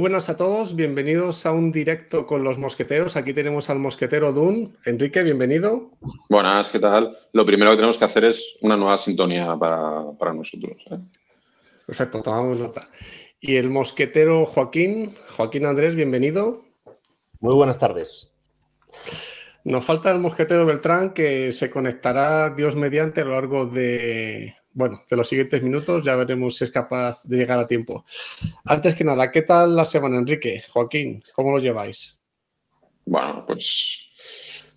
Muy buenas a todos, bienvenidos a un directo con los mosqueteros. Aquí tenemos al mosquetero Dun. Enrique, bienvenido. Buenas, ¿qué tal? Lo primero que tenemos que hacer es una nueva sintonía para, nosotros. ¿eh? Perfecto, tomamos nota. Y el mosquetero Joaquín, Joaquín Andrés, bienvenido. Muy buenas tardes. Nos falta el mosquetero Beltrán que se conectará Dios mediante a lo largo de, bueno, de los siguientes minutos ya veremos si es capaz de llegar a tiempo. Antes que nada, ¿qué tal la semana, Enrique? Joaquín, ¿cómo lo lleváis? Bueno, pues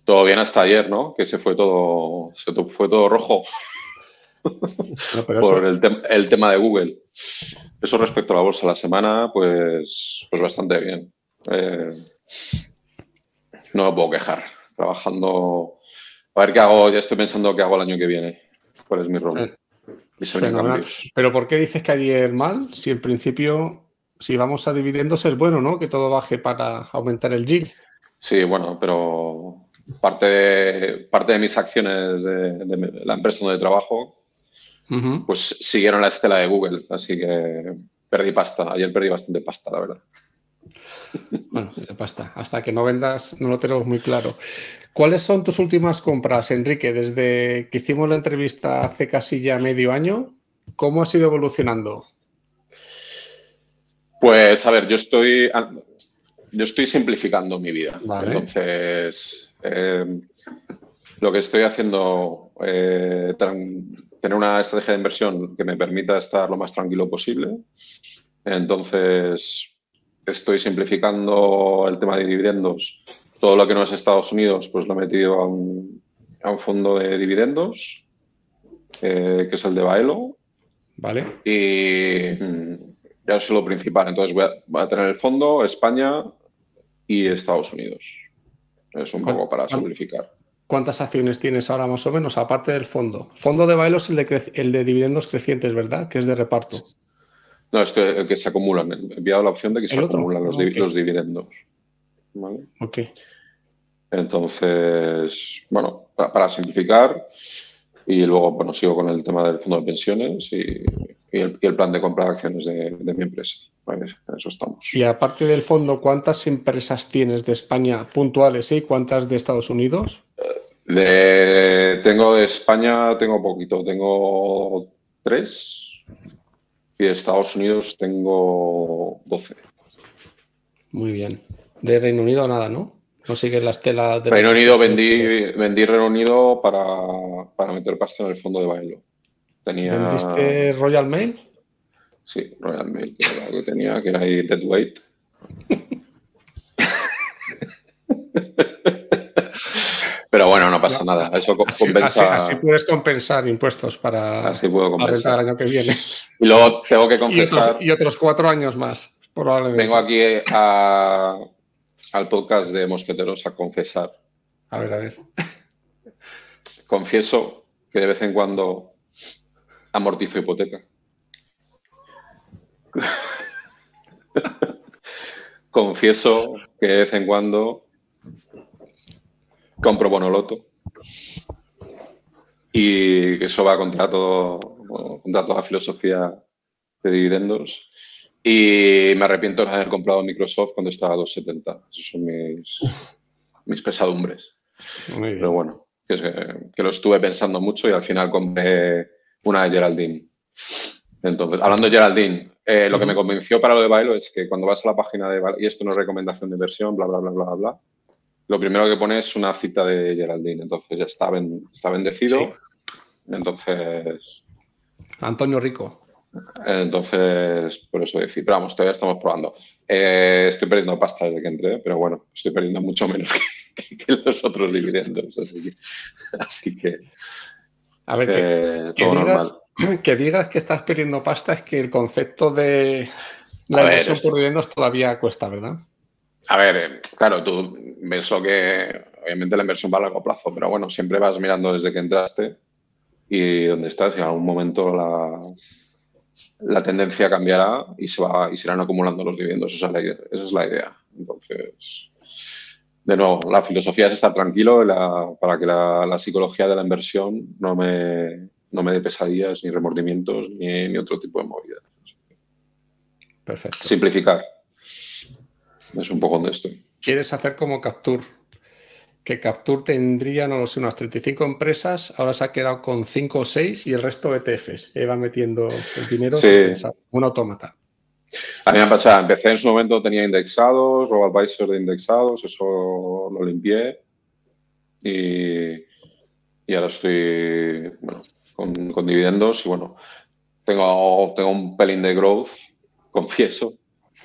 todo bien hasta ayer, ¿no? Que se fue todo, se fue todo rojo por el, tema de Google. Eso respecto a la bolsa, la semana, pues, pues bastante bien. Eh, no me puedo quejar. Trabajando. A ver qué hago, ya estoy pensando qué hago el año que viene. ¿Cuál es mi rol? Pero ¿por qué dices que ayer mal? Si en principio, si vamos a dividendos es bueno, ¿no? Que todo baje para aumentar el yield. Sí, bueno, pero parte de, parte de mis acciones de, la empresa donde trabajo, pues siguieron la estela de Google, así que perdí pasta. Ayer perdí bastante pasta, la verdad. Bueno, pasta. Hasta que no vendas, no lo tenemos muy claro. ¿Cuáles son tus últimas compras, Enrique? Desde que hicimos la entrevista hace casi ya medio año, ¿cómo has ido evolucionando? Pues a ver, yo estoy, yo estoy simplificando mi vida. Entonces, eh, lo que estoy haciendo, eh, tener una estrategia de inversión que me permita estar lo más tranquilo posible. Entonces, estoy simplificando el tema de dividendos todo lo que no es Estados Unidos, pues lo he metido a un, fondo de dividendos, eh, que es el de Baelo. Vale. Y mm, ya es lo principal. Entonces voy a, tener el fondo, España y Estados Unidos. Es un poco para simplificar. ¿Cuántas acciones tienes ahora más o menos, aparte del fondo? Fondo de Baelo es el de, el de dividendos crecientes, ¿verdad? Que es de reparto. No, es que, se acumulan. He enviado la opción de que se acumulan los, los dividendos. ¿Vale? Ok. Entonces, bueno, para, simplificar y luego, bueno, sigo con el tema del fondo de pensiones y, el, plan de compra de acciones de, mi empresa. eso estamos. Y aparte del fondo, ¿cuántas empresas tienes de España puntuales y cuántas de Estados Unidos? De, tengo de España, tengo poquito, tengo tres y de Estados Unidos tengo doce. Muy bien. De Reino Unido nada, ¿no? No sigues la estela de. Reino Unido vendí, vendí Reino Unido para, meter pasta en el fondo de bailo. Tenía... ¿Vendiste Royal Mail? Sí, Royal Mail, que era lo que tenía, que era ahí Dead No pasa nada. Eso compensa. Así, puedes compensar impuestos para, así puedo compensar. el año que viene. Y luego tengo que confesar. Y otros, cuatro años más, probablemente. Vengo aquí a, al podcast de Mosqueteros a confesar. A ver, a ver. Confieso que de vez en cuando amortizo hipoteca. Confieso que de vez en cuando compro bonoloto. Y eso va contra todo, contra toda filosofía de dividendos. Y me arrepiento de haber comprado Microsoft cuando estaba a 270. Esos son mis, mis pesadumbres. Pero bueno, que, lo estuve pensando mucho y al final compré una de Geraldine. Entonces, hablando de Geraldine, eh, lo que me convenció para lo de Bailo es que cuando vas a la página de Bailo, y esto no es recomendación de inversión, bla, bla, bla, bla, bla, lo primero que pone es una cita de Geraldine. Entonces ya está, está bendecido. Entonces. Antonio Rico. Entonces, por eso decir, pero vamos, todavía estamos probando. Eh, estoy perdiendo pasta desde que entré, pero bueno, estoy perdiendo mucho menos que, los otros dividendos. Así que. a ver, que, eh, digas, que, digas, que estás perdiendo pasta es que el concepto de la inversión por dividendos todavía cuesta, ¿verdad? A ver, eh, claro, tú pienso que obviamente la inversión va a largo plazo, pero bueno, siempre vas mirando desde que entraste y dónde estás y en algún momento la, la tendencia cambiará y se va y se irán acumulando los dividendos. Esa es la, idea. Entonces, de nuevo, la filosofía es estar tranquilo para que la, psicología de la inversión no me, no me dé pesadillas, ni remordimientos, ni, otro tipo de movidas. Perfecto. Simplificar. Es un poco donde estoy. Quieres hacer como Capture, que Capture tendría, no lo sé, unas 35 empresas, ahora se ha quedado con 5 o 6 y el resto ETFs. Va metiendo el dinero Sí. un autómata. A mí me ha pasado, empecé en su momento, tenía indexados, o advisor de indexados, eso lo limpié. Y, y ahora estoy bueno, con, con dividendos y bueno, tengo, tengo un pelín de growth, confieso,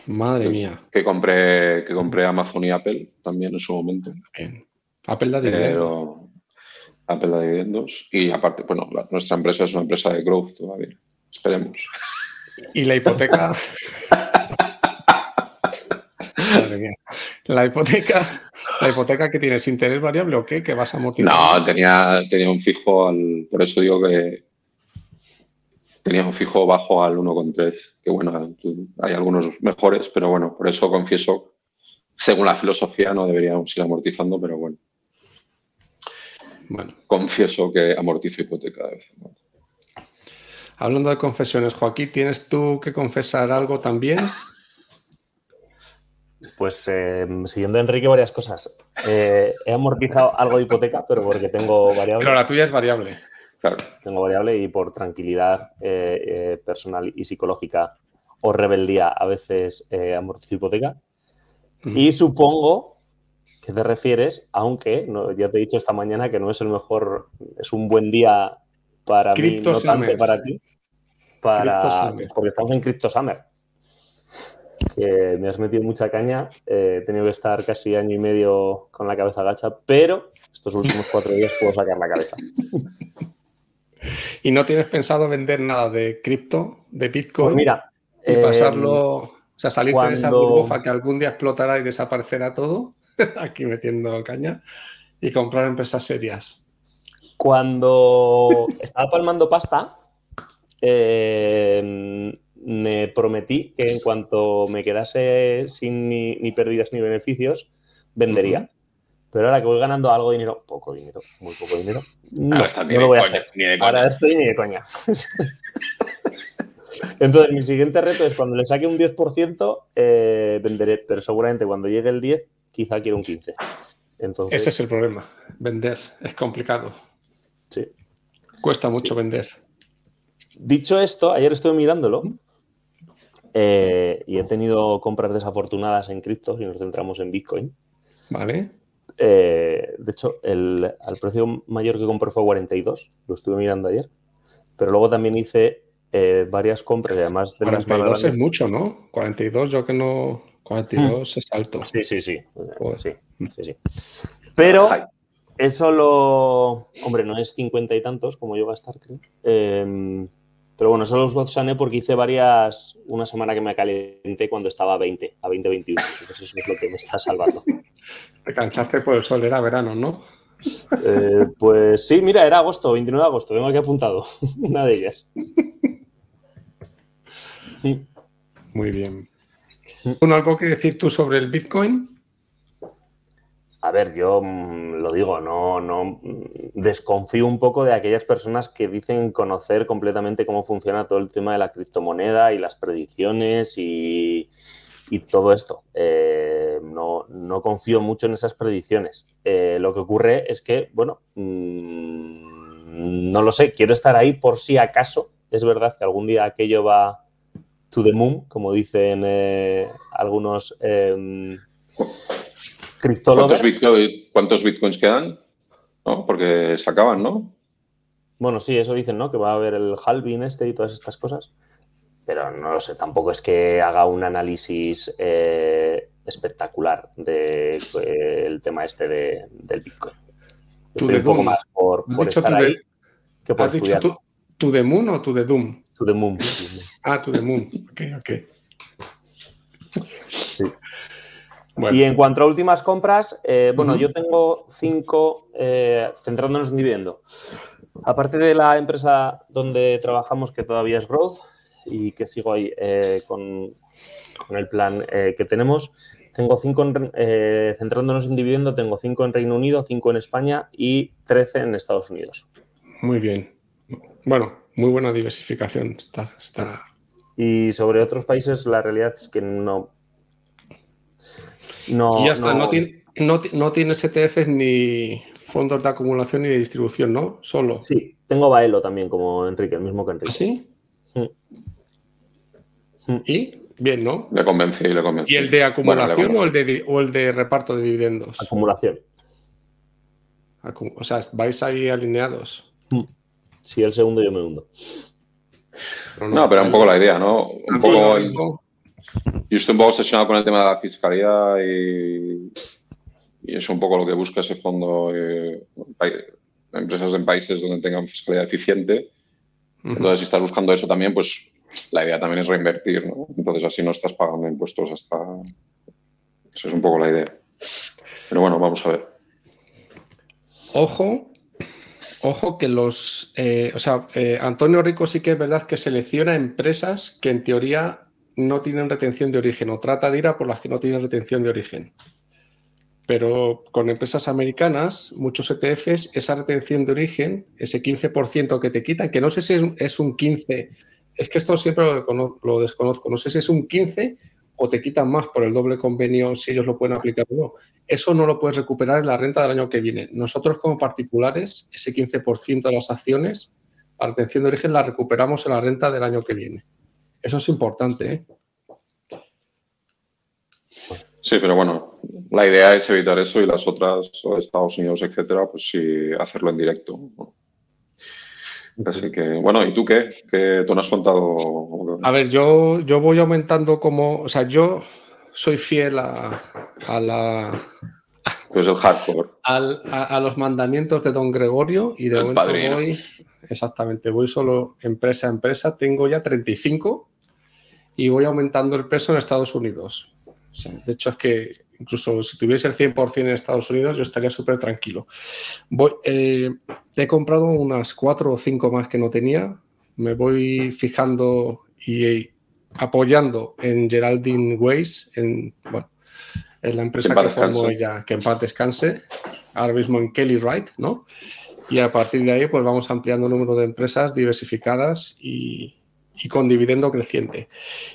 Madre que, mía. que compré, que compré Amazon y Apple también en su momento. Bien. Apple da dividendos. Pero Apple da dividendos. Y aparte, bueno, la- nuestra empresa es una empresa de growth todavía. Esperemos. Y la hipoteca. Madre mía. La hipoteca. ¿La hipoteca que tienes interés variable o qué? Que vas a amortizar. No, tenía, tenía un fijo al. Por eso digo que tenía un fijo bajo al 1,3. Que bueno, hay algunos mejores, pero bueno, por eso confieso, según la filosofía, no deberíamos ir amortizando, pero bueno, Bueno, confieso que amortizo hipoteca de vez en cuando. hablando de confesiones, Joaquín, ¿tienes tú que confesar algo también? Pues eh, siguiendo a Enrique, varias cosas. Eh, he amortizado algo de hipoteca, pero porque tengo variable. Pero la tuya es variable. Claro. Tengo variable y por tranquilidad eh, eh, personal y psicológica o rebeldía a veces eh, amortizo hipoteca. Y supongo que te refieres, aunque no, ya te he dicho esta mañana que no es el mejor, es un buen día para mí, no tanto para ti, para, porque estamos en Crypto Summer. Que me has metido mucha caña, eh, he tenido que estar casi año y medio con la cabeza gacha, pero estos últimos cuatro días puedo sacar la cabeza. ¿Y no tienes pensado vender nada de cripto, de Bitcoin? Pues mira, y eh, pasarlo, o sea, salirte de esa burbuja que algún día explotará y desaparecerá todo, aquí metiendo caña, y comprar empresas serias. Cuando estaba palmando pasta, eh, me prometí que en cuanto me quedase sin ni, ni pérdidas ni beneficios, vendería. Pero ahora que voy ganando algo de dinero, poco dinero, muy poco dinero, no, Ahora está no lo voy a coña, hacer. ni de coña. Ahora estoy ni de coña. Entonces, mi siguiente reto es cuando le saque un 10%, eh, venderé, pero seguramente cuando llegue el 10, quizá quiero un 15%. Entonces, Ese es el problema. Vender es complicado. sí. Cuesta mucho Sí. vender. Dicho esto, ayer estuve mirándolo eh, y he tenido compras desafortunadas en cripto y nos centramos en Bitcoin. ¿Vale? Eh, de hecho, el, al precio mayor que compré fue 42, lo estuve mirando ayer, pero luego también hice eh, varias compras y además de las más 42 es mucho, ¿no? 42 yo que no... 42 es alto. Sí, sí, sí. Joder. sí, sí, sí. Pero eso lo. Hombre, no es cincuenta y tantos como yo gastar, creo. Eh, pero bueno, solo los sané porque hice varias. Una semana que me calenté cuando estaba a 20, a 20, 21. Entonces eso es lo que me está salvando. Te cansaste por el sol, era verano, ¿no? Eh, pues sí, mira, era agosto, 29 de agosto. Tengo aquí apuntado. Una de ellas. Sí. Muy bien. ¿Bueno, algo que decir tú sobre el Bitcoin? A ver, yo mm, lo digo, no, no mm, desconfío un poco de aquellas personas que dicen conocer completamente cómo funciona todo el tema de la criptomoneda y las predicciones y, y todo esto. Eh, no, no confío mucho en esas predicciones. Eh, lo que ocurre es que, bueno, mm, no lo sé, quiero estar ahí por si acaso. Es verdad que algún día aquello va to the moon, como dicen eh, algunos eh, criptólogos. ¿Cuántos, bitcoin- cuántos bitcoins quedan? ¿No? Porque se acaban, ¿no? Bueno, sí, eso dicen, ¿no? Que va a haber el halving este y todas estas cosas. Pero no lo sé, tampoco es que haga un análisis eh, espectacular del de, el tema este de, del Bitcoin. To Estoy un poco más por, ¿Has por estar ahí que por ¿Has dicho tú, to the moon o to the doom? To the moon. Ah, to the moon. Ok, ok. Sí. Bueno, Y en cuanto a últimas compras, eh, bueno, yo tengo cinco, eh, centrándonos en dividendo. Aparte de la empresa donde trabajamos, que todavía es Growth, y que sigo ahí eh, con, con el plan eh, que tenemos, tengo cinco, en- eh, centrándonos en dividendo, tengo cinco en Reino Unido, cinco en España y 13 en Estados Unidos. muy bien. Bueno, muy buena diversificación. Está, está- Y sobre otros países, la realidad es que no. No, y ya está, no, tiene, no, no tienes ETFs ni fondos de acumulación ni de distribución, ¿no? Solo. Sí, tengo Baelo también, como Enrique, el mismo que Enrique. ¿Ah, sí? Mm. ¿Y? Bien, ¿no? Le convencí, le convencí. ¿Y el de acumulación o, el de, o el de reparto de dividendos? Acumulación. o sea, vais ahí alineados. Mm. Sí, el segundo yo me hundo. No, pero un poco la idea, ¿no? Un poco. Yo estoy un poco obsesionado con el tema de la fiscalidad y, y es un poco lo que busca ese fondo. Eh, empresas en países donde tengan fiscalidad eficiente. Entonces, si estás buscando eso también, pues la idea también es reinvertir, ¿no? Entonces así no estás pagando impuestos hasta... Eso es un poco la idea. Pero bueno, vamos a ver. Ojo, ojo que los... Eh, o sea, eh, Antonio Rico sí que es verdad que selecciona empresas que en teoría no tienen retención de origen o trata de ir a por las que no tienen retención de origen. Pero con empresas americanas, muchos ETFs, esa retención de origen, ese 15% que te quitan, que no sé si es un 15 es que esto siempre lo, desconozco. No sé si es un 15 o te quitan más por el doble convenio si ellos lo pueden aplicar o no. Eso no lo puedes recuperar en la renta del año que viene. Nosotros como particulares, ese 15% de las acciones, la retención de origen la recuperamos en la renta del año que viene. Eso es importante. ¿eh? Sí, pero bueno, la idea es evitar eso y las otras, Estados Unidos, etcétera, pues sí, hacerlo en directo. Así que, bueno, ¿y tú qué? ¿Qué tú nos has contado? A ver, yo, yo voy aumentando como, o sea, yo soy fiel a, la... Pues el hardcore. a, los mandamientos de don Gregorio y de momento voy, exactamente, voy solo empresa a empresa, tengo ya 35 y voy aumentando el peso en Estados Unidos. de hecho, es que incluso si tuviese el 100% en Estados Unidos, yo estaría súper tranquilo. Voy, eh, he comprado unas cuatro o cinco más que no tenía. Me voy fijando y apoyando en Geraldine Weiss, en, en la empresa que, formó ella, que en paz descanse, ahora mismo en Kelly Wright, ¿no? Y a partir de ahí, pues vamos ampliando el número de empresas diversificadas y, y con dividendo creciente.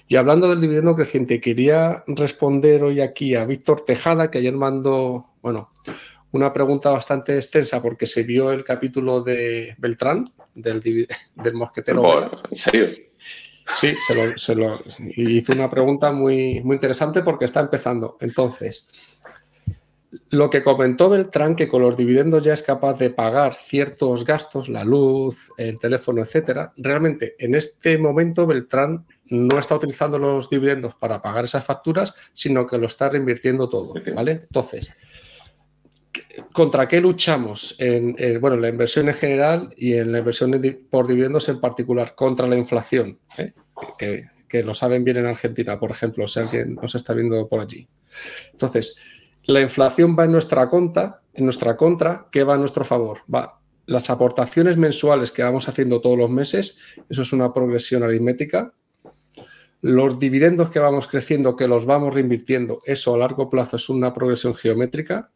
Y hablando del dividendo creciente, quería responder hoy aquí a Víctor Tejada, que ayer mandó, bueno, una pregunta bastante extensa porque se vio el capítulo de Beltrán, del, del mosquetero. ¿En serio? Sí, se lo, se lo, hizo una pregunta muy, muy interesante porque está empezando. Entonces, lo que comentó Beltrán, que con los dividendos ya es capaz de pagar ciertos gastos, la luz, el teléfono, etcétera, realmente en este momento Beltrán no está utilizando los dividendos para pagar esas facturas, sino que lo está reinvirtiendo todo, ¿vale? Entonces, ¿contra qué luchamos? En, bueno, la inversión en general y en la inversión por dividendos en particular, contra la inflación, ¿eh? que, que lo saben bien en Argentina, por ejemplo, si alguien nos está viendo por allí. Entonces, la inflación va en nuestra contra, en nuestra contra, ¿qué va a nuestro favor? Va las aportaciones mensuales que vamos haciendo todos los meses, eso es una progresión aritmética. Los dividendos que vamos creciendo, que los vamos reinvirtiendo, eso a largo plazo es una progresión geométrica.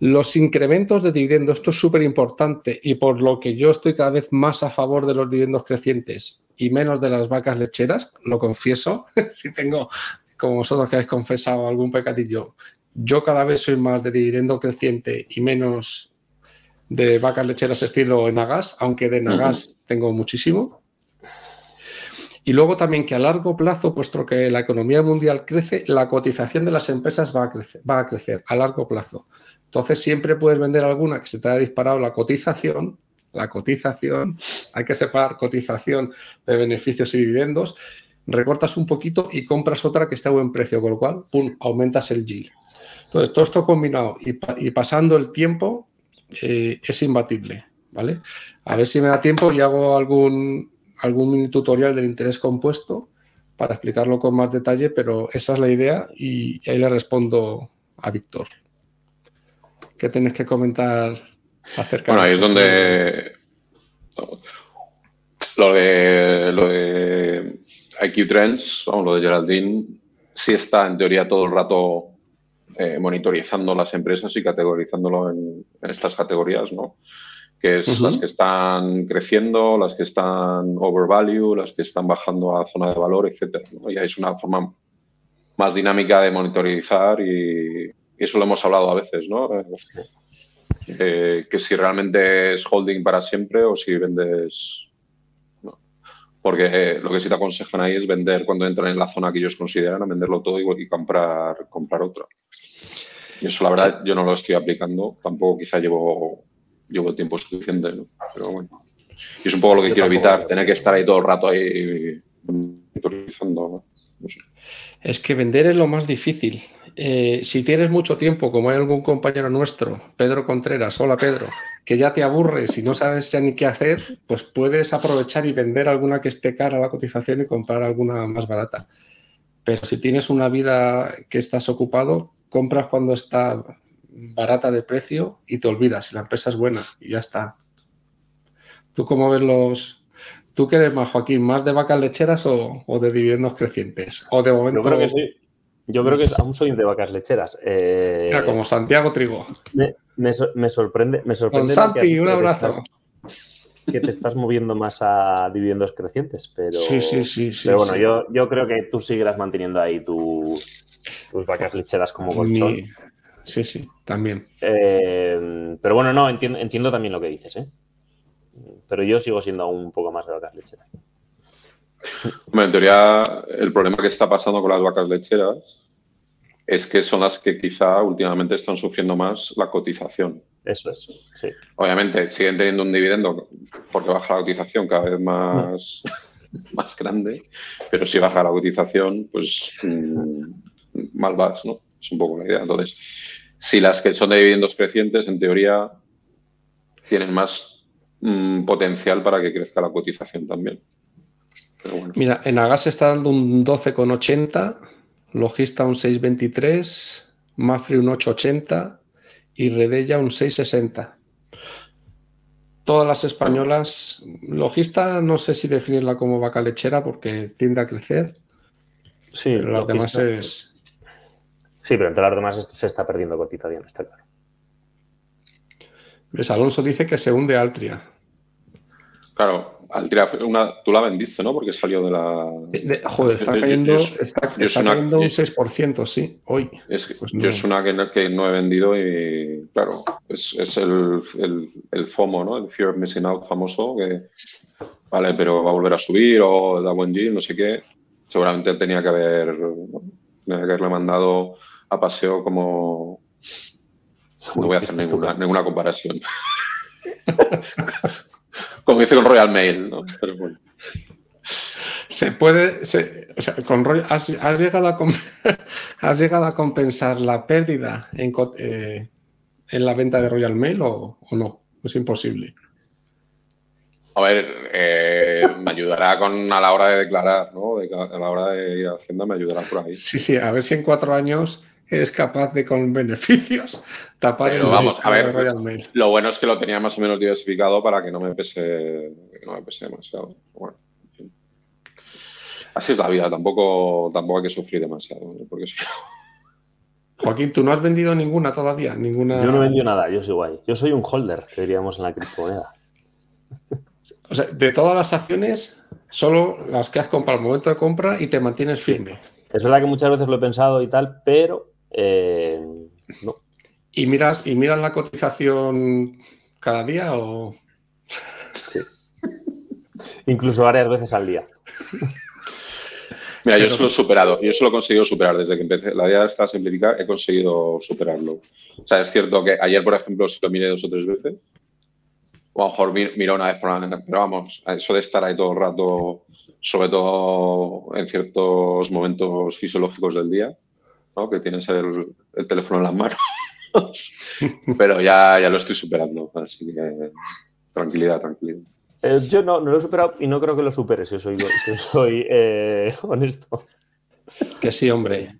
Los incrementos de dividendos, esto es súper importante y por lo que yo estoy cada vez más a favor de los dividendos crecientes y menos de las vacas lecheras, lo confieso, si tengo, como vosotros que habéis confesado algún pecadillo, yo cada vez soy más de dividendo creciente y menos de vacas lecheras estilo Nagas, aunque de Nagas tengo muchísimo. Y luego también que a largo plazo, puesto que la economía mundial crece, la cotización de las empresas va a crecer, va a, crecer a largo plazo. Entonces siempre puedes vender alguna que se te haya disparado la cotización, la cotización, hay que separar cotización de beneficios y dividendos, recortas un poquito y compras otra que esté a buen precio, con lo cual, pum, aumentas el yield. Entonces, todo esto combinado y, pasando el tiempo eh, es imbatible, ¿vale? A ver si me da tiempo y hago algún, algún mini tutorial del interés compuesto para explicarlo con más detalle, pero esa es la idea y, ahí le respondo a Víctor. ¿Qué tienes que comentar acerca Bueno, ahí es donde lo de, lo de IQ Trends, vamos, lo de Geraldine, sí está en teoría todo el rato eh, monitorizando las empresas y categorizándolo en, estas categorías, ¿no? Que es las que están creciendo, las que están overvalue, las que están bajando a zona de valor, etcétera. Y es una forma más dinámica de monitorizar y, eso lo hemos hablado a veces, ¿no? Eh, que si realmente es holding para siempre o si vendes. Porque eh, lo que sí te aconsejan ahí es vender cuando entran en la zona que ellos consideran, a venderlo todo y, y comprar, comprar otra. Y eso, la verdad, yo no lo estoy aplicando. Tampoco quizá llevo, llevo tiempo suficiente, ¿no? Pero bueno. Y es un poco lo que quiero evitar, tener que estar ahí todo el rato ahí monitorizando. ¿no? sé. Es que vender es lo más difícil. Eh, si tienes mucho tiempo, como hay algún compañero nuestro, Pedro Contreras, hola Pedro, que ya te aburres y no sabes ya ni qué hacer, pues puedes aprovechar y vender alguna que esté cara a la cotización y comprar alguna más barata. Pero si tienes una vida que estás ocupado, compras cuando está barata de precio y te olvidas si la empresa es buena y ya está. ¿Tú cómo ves los... ¿Tú qué eres más, Joaquín? ¿Más de vacas lecheras o, o de dividendos crecientes? O de momento... Yo creo que sí. Yo creo que aún soy de vacas lecheras. Eh, Mira, como Santiago Trigo. Me, me, me sorprende. Me sorprende Con Santi, un abrazo. Que te estás moviendo más a dividendos crecientes, pero. Sí, sí, sí. sí pero bueno, sí. Yo, yo creo que tú seguirás manteniendo ahí tus, tus vacas lecheras como colchón. Mi... Sí, sí, también. Eh, pero bueno, no, entiendo, entiendo también lo que dices, ¿eh? Pero yo sigo siendo aún un poco más de vacas lecheras. Bueno, en teoría, el problema que está pasando con las vacas lecheras es que son las que quizá últimamente están sufriendo más la cotización. Eso es, sí. Obviamente siguen teniendo un dividendo porque baja la cotización cada vez más, más grande, pero si baja la cotización, pues mmm, mal vas, ¿no? Es un poco la idea. Entonces, si las que son de dividendos crecientes, en teoría, tienen más mmm, potencial para que crezca la cotización también. Bueno. Mira, en Agas está dando un 12,80, Logista un 6,23, Mafri un 8,80 y Redella un 6,60. Todas las españolas, Logista no sé si definirla como vaca lechera porque tiende a crecer. Sí, pero las demás es. Sí, pero entre las demás se está perdiendo cotización, está claro. ¿Ves? Alonso dice que se hunde Altria. Claro, Altria, una, tú la vendiste, ¿no? Porque salió de la. De, joder, está cayendo, yo, yo, está, yo está cayendo un 6%, sí, hoy. Es que, pues no. Yo es una que no, que no, he vendido y, claro, es, es el, el, el, FOMO, ¿no? El Fear of Missing Out famoso, que, vale, pero va a volver a subir o da buen no sé qué. Seguramente tenía que haber, tenía que haberle mandado a paseo como. No voy a hacer ninguna, ninguna comparación. como dice con Royal Mail, ¿no? Pero bueno. Se puede, se, o sea, con Royal, has, has, llegado a, has llegado a compensar la pérdida en, eh, en la venta de Royal Mail o, o, no? Es imposible. A ver, eh, me ayudará con a la hora de declarar, ¿no? De, a la hora de ir a Hacienda me ayudará por ahí. Sí, sí, a ver si en cuatro años eres capaz de con beneficios tapar Pero el vamos a ver Royal Mail. lo bueno es que lo tenía más o menos diversificado para que no me pese que no me pese demasiado bueno en fin. así es la vida tampoco tampoco hay que sufrir demasiado porque si Joaquín, ¿tú no has vendido ninguna todavía? ¿Ninguna... Yo no he vendido nada, yo soy guay. Yo soy un holder, que diríamos en la criptomoneda. O sea, de todas las acciones, solo las que has comprado al momento de compra y te mantienes firme. Sí. Es verdad que muchas veces lo he pensado y tal, pero eh, no. ¿Y miras, ¿Y miras la cotización cada día o...? Sí. Incluso varias veces al día. Mira, yo eso lo he superado. Yo eso lo he conseguido superar. Desde que empecé la idea está simplificar, he conseguido superarlo. O sea, es cierto que ayer, por ejemplo, sí lo miré dos o tres veces. O a lo mejor miró una vez por la mañana. Pero vamos, eso de estar ahí todo el rato, sobre todo en ciertos momentos fisiológicos del día, ¿no? que tienes el, el teléfono en las manos. Pero ya, ya lo estoy superando. Así que tranquilidad, tranquilidad. Eh, yo no, no, lo he superado y no creo que lo supere, si soy, si soy eh, honesto. Que sí, hombre.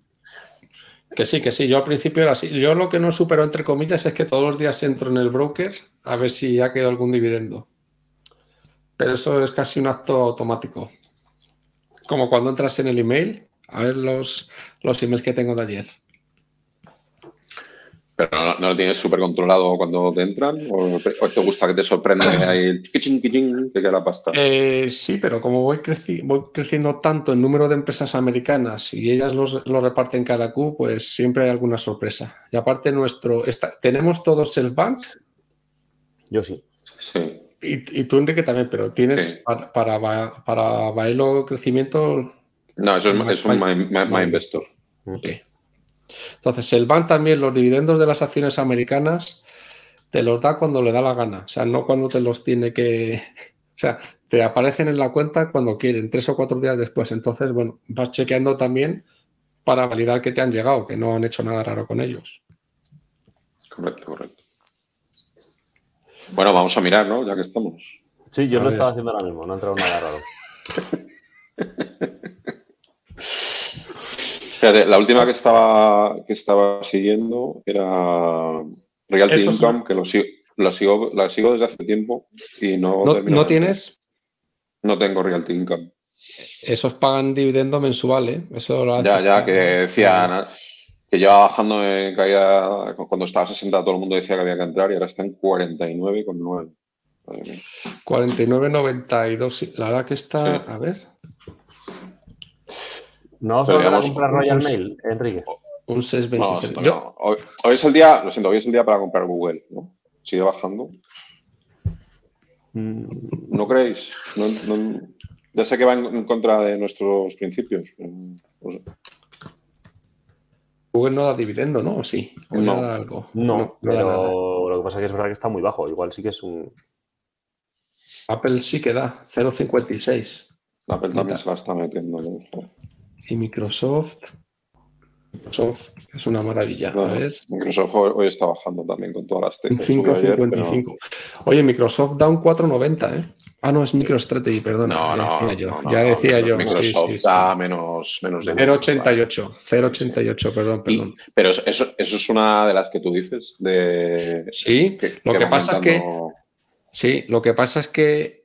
Que sí, que sí. Yo al principio era así. Yo lo que no supero, entre comillas, es que todos los días entro en el broker a ver si ha quedado algún dividendo. Pero eso es casi un acto automático. Como cuando entras en el email, a ver los, los emails que tengo de ayer. ¿Pero no, lo tienes súper controlado cuando te entran? ¿O te, gusta que te sorprenda ahí el kiching, kiching, que queda la pasta? Eh, sí, pero como voy, voy, creciendo tanto en número de empresas americanas y ellas los, reparten cada Q, pues siempre hay alguna sorpresa. Y aparte, nuestro ¿tenemos todos el bank? Yo sí. Sí. Y, tú, Enrique, también, pero tienes para, para, para Baelo crecimiento. No, eso es, es un my, Investor. Ok. Entonces, el BAN también, los dividendos de las acciones americanas, te los da cuando le da la gana. O sea, no cuando te los tiene que. O sea, te aparecen en la cuenta cuando quieren, tres o cuatro días después. Entonces, bueno, vas chequeando también para validar que te han llegado, que no han hecho nada raro con ellos. Correcto, correcto. Bueno, vamos a mirar, ¿no? Ya que estamos. Sí, yo lo estaba haciendo ahora mismo, no ha entrado nada raro. la última que estaba, que estaba siguiendo era Realty Income, que lo sigo, la sigo desde hace tiempo y no. ¿No, tienes? No tengo Realty Income. Esos pagan dividendo mensual, ¿eh? Eso ya, ya, que decía que lleva bajando en caída. Cuando estaba a 60, todo el mundo decía que había que entrar y ahora está en 49,9. 49,92. La verdad que está. A ver. No os a comprar Royal Mail, Enrique. Un 623. No, hoy, es el día, lo siento, hoy es el día para comprar Google, ¿no? Sigue bajando. Mm. ¿No creéis? ya sé que va en, contra de nuestros principios. Google no da dividendo, ¿no? Sí. no, da algo. No, pero lo que pasa es que es verdad que está muy bajo. Igual sí que es un. Apple sí que da, 0,56. Apple también se la está metiendo. Y Microsoft. Microsoft es una maravilla. Microsoft hoy está bajando también con todas las tecnologías. 5.55. Oye, Microsoft da un 4.90, ¿eh? Ah, no, es MicroStrategy, perdón. No, no, ya decía yo. Microsoft da menos, menos de 0,88. 0,88, perdón, perdón. pero eso, eso es una de las que tú dices. De, sí, lo que, pasa es que. Sí, lo que pasa es que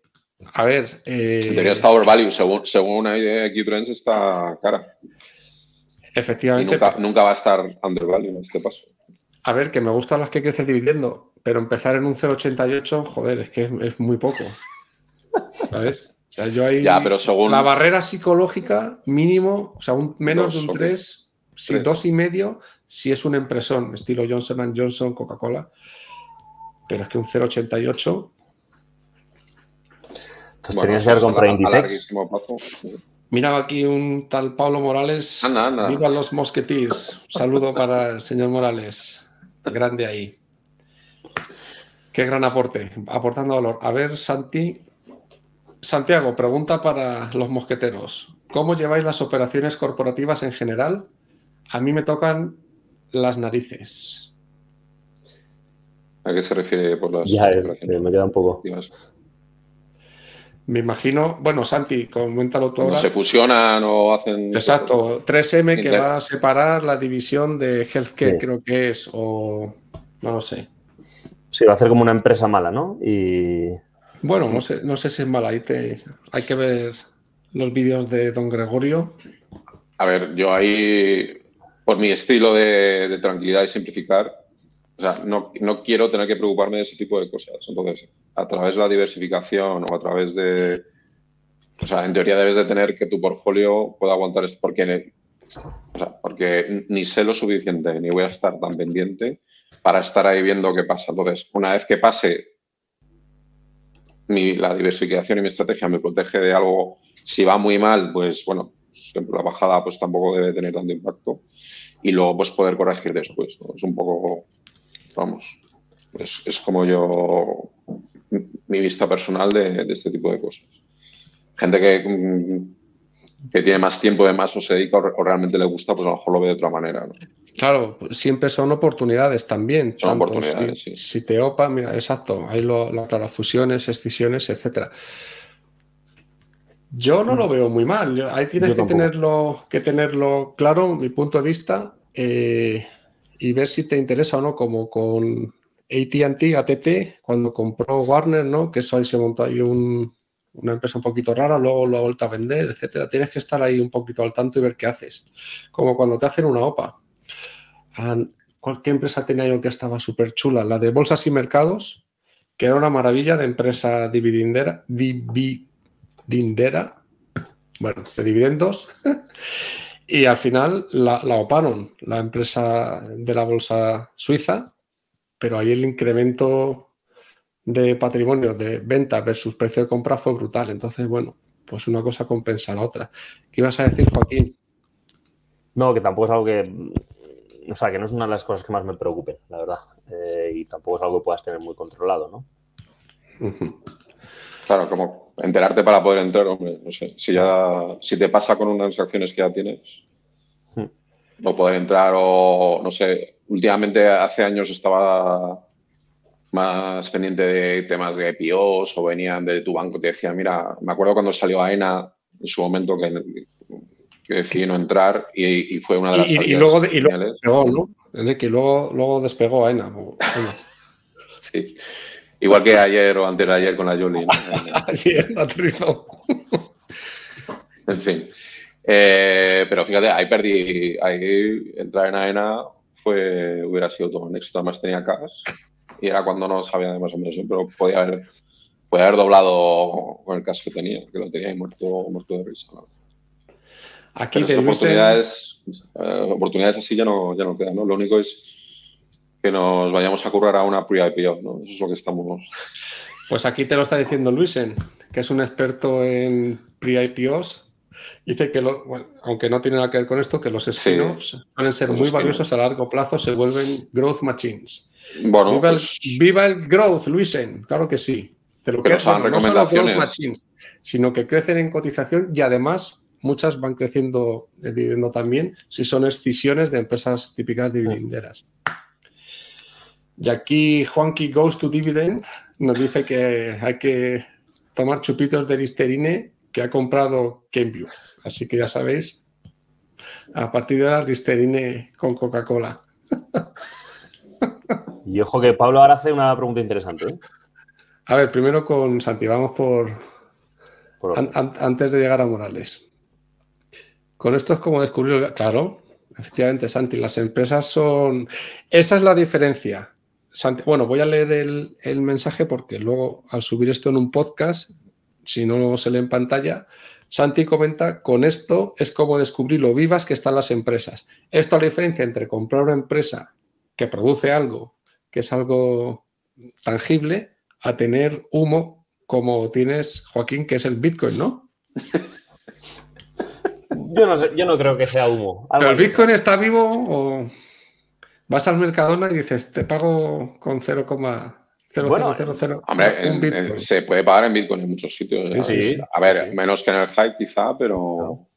a ver. Eh... teoría está overvalue, según, según Xtrends está cara. Efectivamente. nunca, va a estar undervalue en este paso. A ver, que me gustan las que crecen dividiendo, pero empezar en un 0,88, joder, es que es, muy poco. ¿Sabes? O sea, yo ahí. Ya, pero según. La barrera psicológica mínimo, o sea, un, menos de un 3, si dos y medio, si es un impresón, estilo Johnson Johnson, Coca-Cola. Pero es que un 0,88 entonces tenías que haber comprado Inditex. Mira aquí un tal Pablo Morales. Viva los mosqueteers. saludo para el señor Morales. Grande ahí. Qué gran aporte. Aportando valor. A ver, Santi. Santiago, pregunta para los mosqueteros. ¿Cómo lleváis las operaciones corporativas en general? A mí me tocan las narices. ¿A qué se refiere por las ya me queda un poco. Me imagino, bueno, Santi, coméntalo tú ahora. se fusionan o hacen. Exacto, 3M que va a separar la división de healthcare, creo que es, o no lo sé. Sí, va a hacer como una empresa mala, ¿no? Y. Bueno, no sé, no sé si es mala. Ahí te, hay que ver los vídeos de don Gregorio. A ver, yo ahí, por mi estilo de tranquilidad y simplificar, o sea, no, quiero tener que preocuparme de ese tipo de cosas. Entonces, a través de la diversificación o a través de... O sea, en teoría debes de tener que tu portfolio pueda aguantar esto, porque, ni sé lo suficiente, ni voy a estar tan pendiente para estar ahí viendo qué pasa. Entonces, una vez que pase mi, la diversificación y mi estrategia me protege de algo, si va muy mal, pues bueno, la bajada pues tampoco debe tener tanto impacto y luego pues poder corregir después. Es un poco Vamos, es, como yo, mi vista personal de, este tipo de cosas. Gente que, que tiene más tiempo de más o se dedica o, realmente le gusta, pues a lo mejor lo ve de otra manera. Claro, siempre son oportunidades también. Son oportunidades, si, Si te opa, mira, exacto, hay lo, las fusiones, excisiones, etcétera. Yo no lo veo muy mal. ahí tienes que tenerlo, que tenerlo claro, mi punto de vista. Eh, y ver si te interesa o no, como con ATT, ATT, cuando compró Warner, ¿no? Que eso ahí se montó ahí una empresa un poquito rara, luego lo ha vuelto a vender, etcétera. Tienes que estar ahí un poquito al tanto y ver qué haces. Como cuando te hacen una OPA. cualquier empresa tenía yo que estaba súper chula, la de Bolsas y Mercados, que era una maravilla de empresa dividendera, dividendera bueno, de dividendos. y al final la, la oparon, la empresa de la bolsa suiza, pero ahí el incremento de patrimonio de venta versus precio de compra fue brutal. Entonces, bueno, pues una cosa compensa la otra. ¿Qué ibas a decir, Joaquín? No, que tampoco es algo que. O sea, que no es una de las cosas que más me preocupen, la verdad. Eh, y tampoco es algo que puedas tener muy controlado, ¿no? Claro, como enterarte para poder entrar, hombre, no sé. Si ya. Si te pasa con unas acciones que ya tienes. Hmm. No poder entrar o. No sé. Últimamente, hace años estaba más pendiente de temas de IPOs o venían de tu banco, te decía, mira, me acuerdo cuando salió AENA en su momento que, que decidí no entrar y, fue una de las... Y, y luego, y luego despegó, ¿no? Es de que luego, luego despegó AENA. sí. Igual que ayer o antes de ayer con la Jolie. sí, aterrizó. en fin. Eh, pero fíjate, ahí perdí, ahí entrar en AENA fue, hubiera sido todo un éxito. Además tenía cash y era cuando no sabía de más o menos, pero podía haber, podía haber doblado con el caso que tenía, que lo tenía y muerto, muerto de risa. Aquí oportunidades, eh, oportunidades así ya no, ya no quedan, ¿no? Lo único es que nos vayamos a currar a una pre-IPO, ¿no? Eso es lo que estamos... Pues aquí te lo está diciendo Luisen, que es un experto en pre-IPOs. Dice que, aunque no tiene nada que ver con esto, que los spin-offs pueden ser muy valiosos a largo plazo, se vuelven growth machines. Bueno, pues viva, el, growth, Luisen, claro que sí. Te lo no solo growth machines, sino que crecen en cotización y además muchas van creciendo el dividendo también si son escisiones de empresas típicas dividenderas. Y aquí Juanqui Goes to Dividend nos dice que hay que tomar chupitos de Listerine que ha comprado Kenview. Así que ya sabéis, a partir de ahora Listerine con Coca-Cola. Y ojo que Pablo ahora hace una pregunta interesante. ¿eh? A ver, primero con Santi, vamos por, antes de llegar a Morales. Con esto es como descubrir, claro, efectivamente, Santi, las empresas son... Esa es la diferencia. Santi, bueno, voy a leer el, el, mensaje porque luego al subir esto en un podcast, si no se lee en pantalla, Santi comenta, con esto es como descubrir lo vivas que están las empresas. Esto es la diferencia entre comprar una empresa que produce algo que es algo tangible, a tener humo como tienes, Joaquín, que es el Bitcoin, ¿no? Yo no, sé, yo no creo que sea humo. ¿Pero el Bitcoin está vivo o vas al Mercadona y dices, te pago con 0,0000? Bueno, hombre, se puede pagar en Bitcoin en muchos sitios. a ver, menos que en el hype quizá, pero...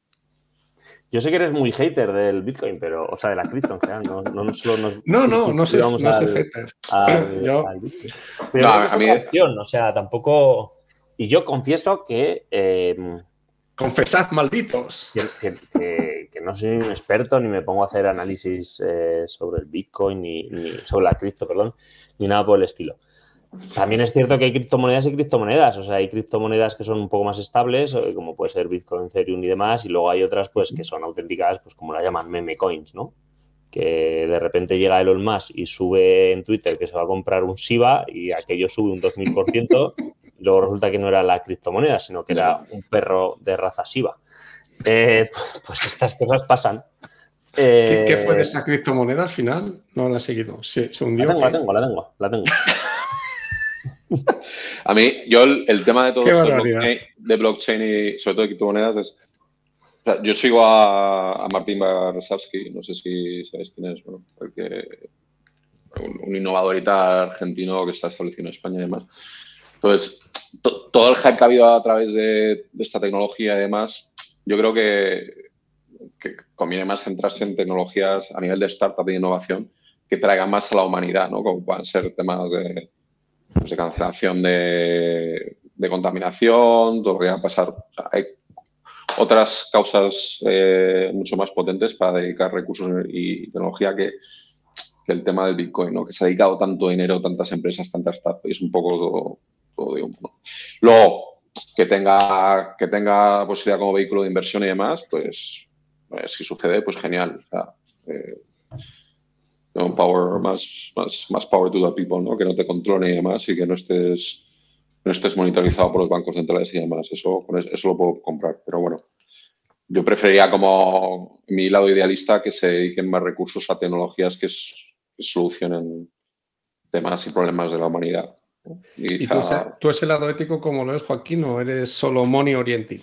Yo sé que eres muy hater del Bitcoin, pero, o sea, de la cripto en general. No, no, solo nos, no, no, no sé, no soy hater. yo... Pero no, a mí... opción, o sea, tampoco. Y yo confieso que. Eh, Confesad, malditos. Que, que, que, no soy un experto ni me pongo a hacer análisis eh, sobre el Bitcoin ni, ni, sobre la cripto, perdón, ni nada por el estilo. También es cierto que hay criptomonedas y criptomonedas, o sea, hay criptomonedas que son un poco más estables, eh, como puede ser Bitcoin, Ethereum y demás, y luego hay otras pues que son auténticas, pues como la llaman meme coins, ¿no? Que de repente llega Elon Musk y sube en Twitter que se va a comprar un SIBA y aquello sube un 2000%, y luego resulta que no era la criptomoneda, sino que era un perro de raza SIBA. Eh, pues estas cosas pasan. ¿Qué, fue de eh, esa criptomoneda al final? No la he seguido. Se, hundió. La tengo, la tengo, la tengo, la tengo. A mí, yo el, tema de todo esto de blockchain, y sobre todo de criptomonedas es. yo sigo a, Martín Barsavsky, no sé si sabéis quién es, porque un, innovador argentino que está establecido en España y demás. Entonces, todo el hype que ha habido a través de, esta tecnología y demás, yo creo que, que, conviene más centrarse en tecnologías a nivel de startup y de innovación que traigan más a la humanidad, ¿no? Como puedan ser temas de de cancelación de, contaminación, todo lo que va a pasar. hay otras causas eh, mucho más potentes para dedicar recursos y tecnología que, el tema del Bitcoin, ¿no? que se ha dedicado tanto dinero, tantas empresas, tantas startups, es un poco todo, de humo. Luego, que tenga, que tenga posibilidad como vehículo de inversión y demás, pues, pues si sucede, pues genial. O sea, eh, Un power más, más, más power to the people, ¿no? Que no te controle y demás y que no estés, no estés monitorizado por los bancos centrales y demás. Eso, eso lo puedo comprar. Pero bueno, yo preferiría como mi lado idealista que se dediquen más recursos a tecnologías que, solucionen temas y problemas de la humanidad. ¿Y, tú, tú, ese lado ético como lo es Joaquín o eres solo money oriented?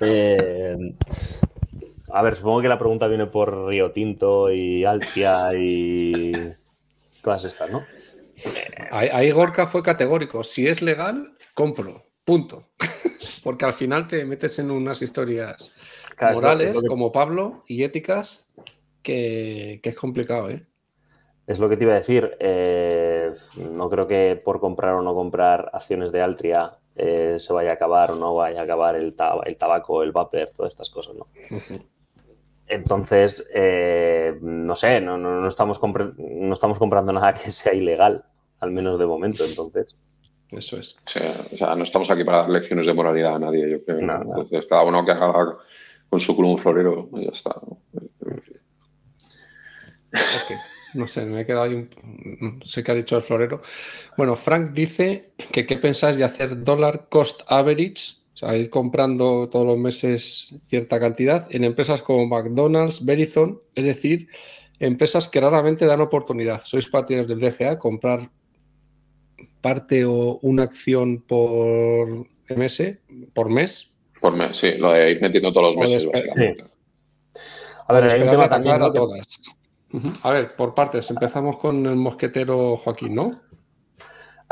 Eh, a ver, supongo que la pregunta viene por Río Tinto y Altia y todas estas, ¿no? Ahí Gorka fue categórico. Si es legal, compro. Punto. Porque al final te metes en unas historias morales como Pablo y éticas que, es complicado, ¿eh? Es lo que te iba a decir. Eh, no creo que por comprar o no comprar acciones de Altria eh, se vaya a acabar o no vaya a acabar el, el tabaco, el vapor, todas estas cosas, ¿no? Entonces, eh, no sé, no, estamos no estamos comprando nada que sea ilegal, al menos de momento, entonces. Eso es. O sea, no estamos aquí para dar lecciones de moralidad a nadie, yo creo. Entonces, cada uno que haga con su culo un florero, ya está. No sé, me he quedado ahí. Un... Sé que ha dicho el florero. Bueno, Frank dice que qué pensáis de hacer dólar cost average sea, ir comprando todos los meses cierta cantidad en empresas como McDonald's, Verizon, es decir, empresas que raramente dan oportunidad. Sois partidarios del DCA, comprar parte o una acción por MS, por mes. Por mes, sí, lo de ir metiendo todos los meses, básicamente. A ver, hay un tema también. A ver, por partes, empezamos con el mosquetero Joaquín, ¿no?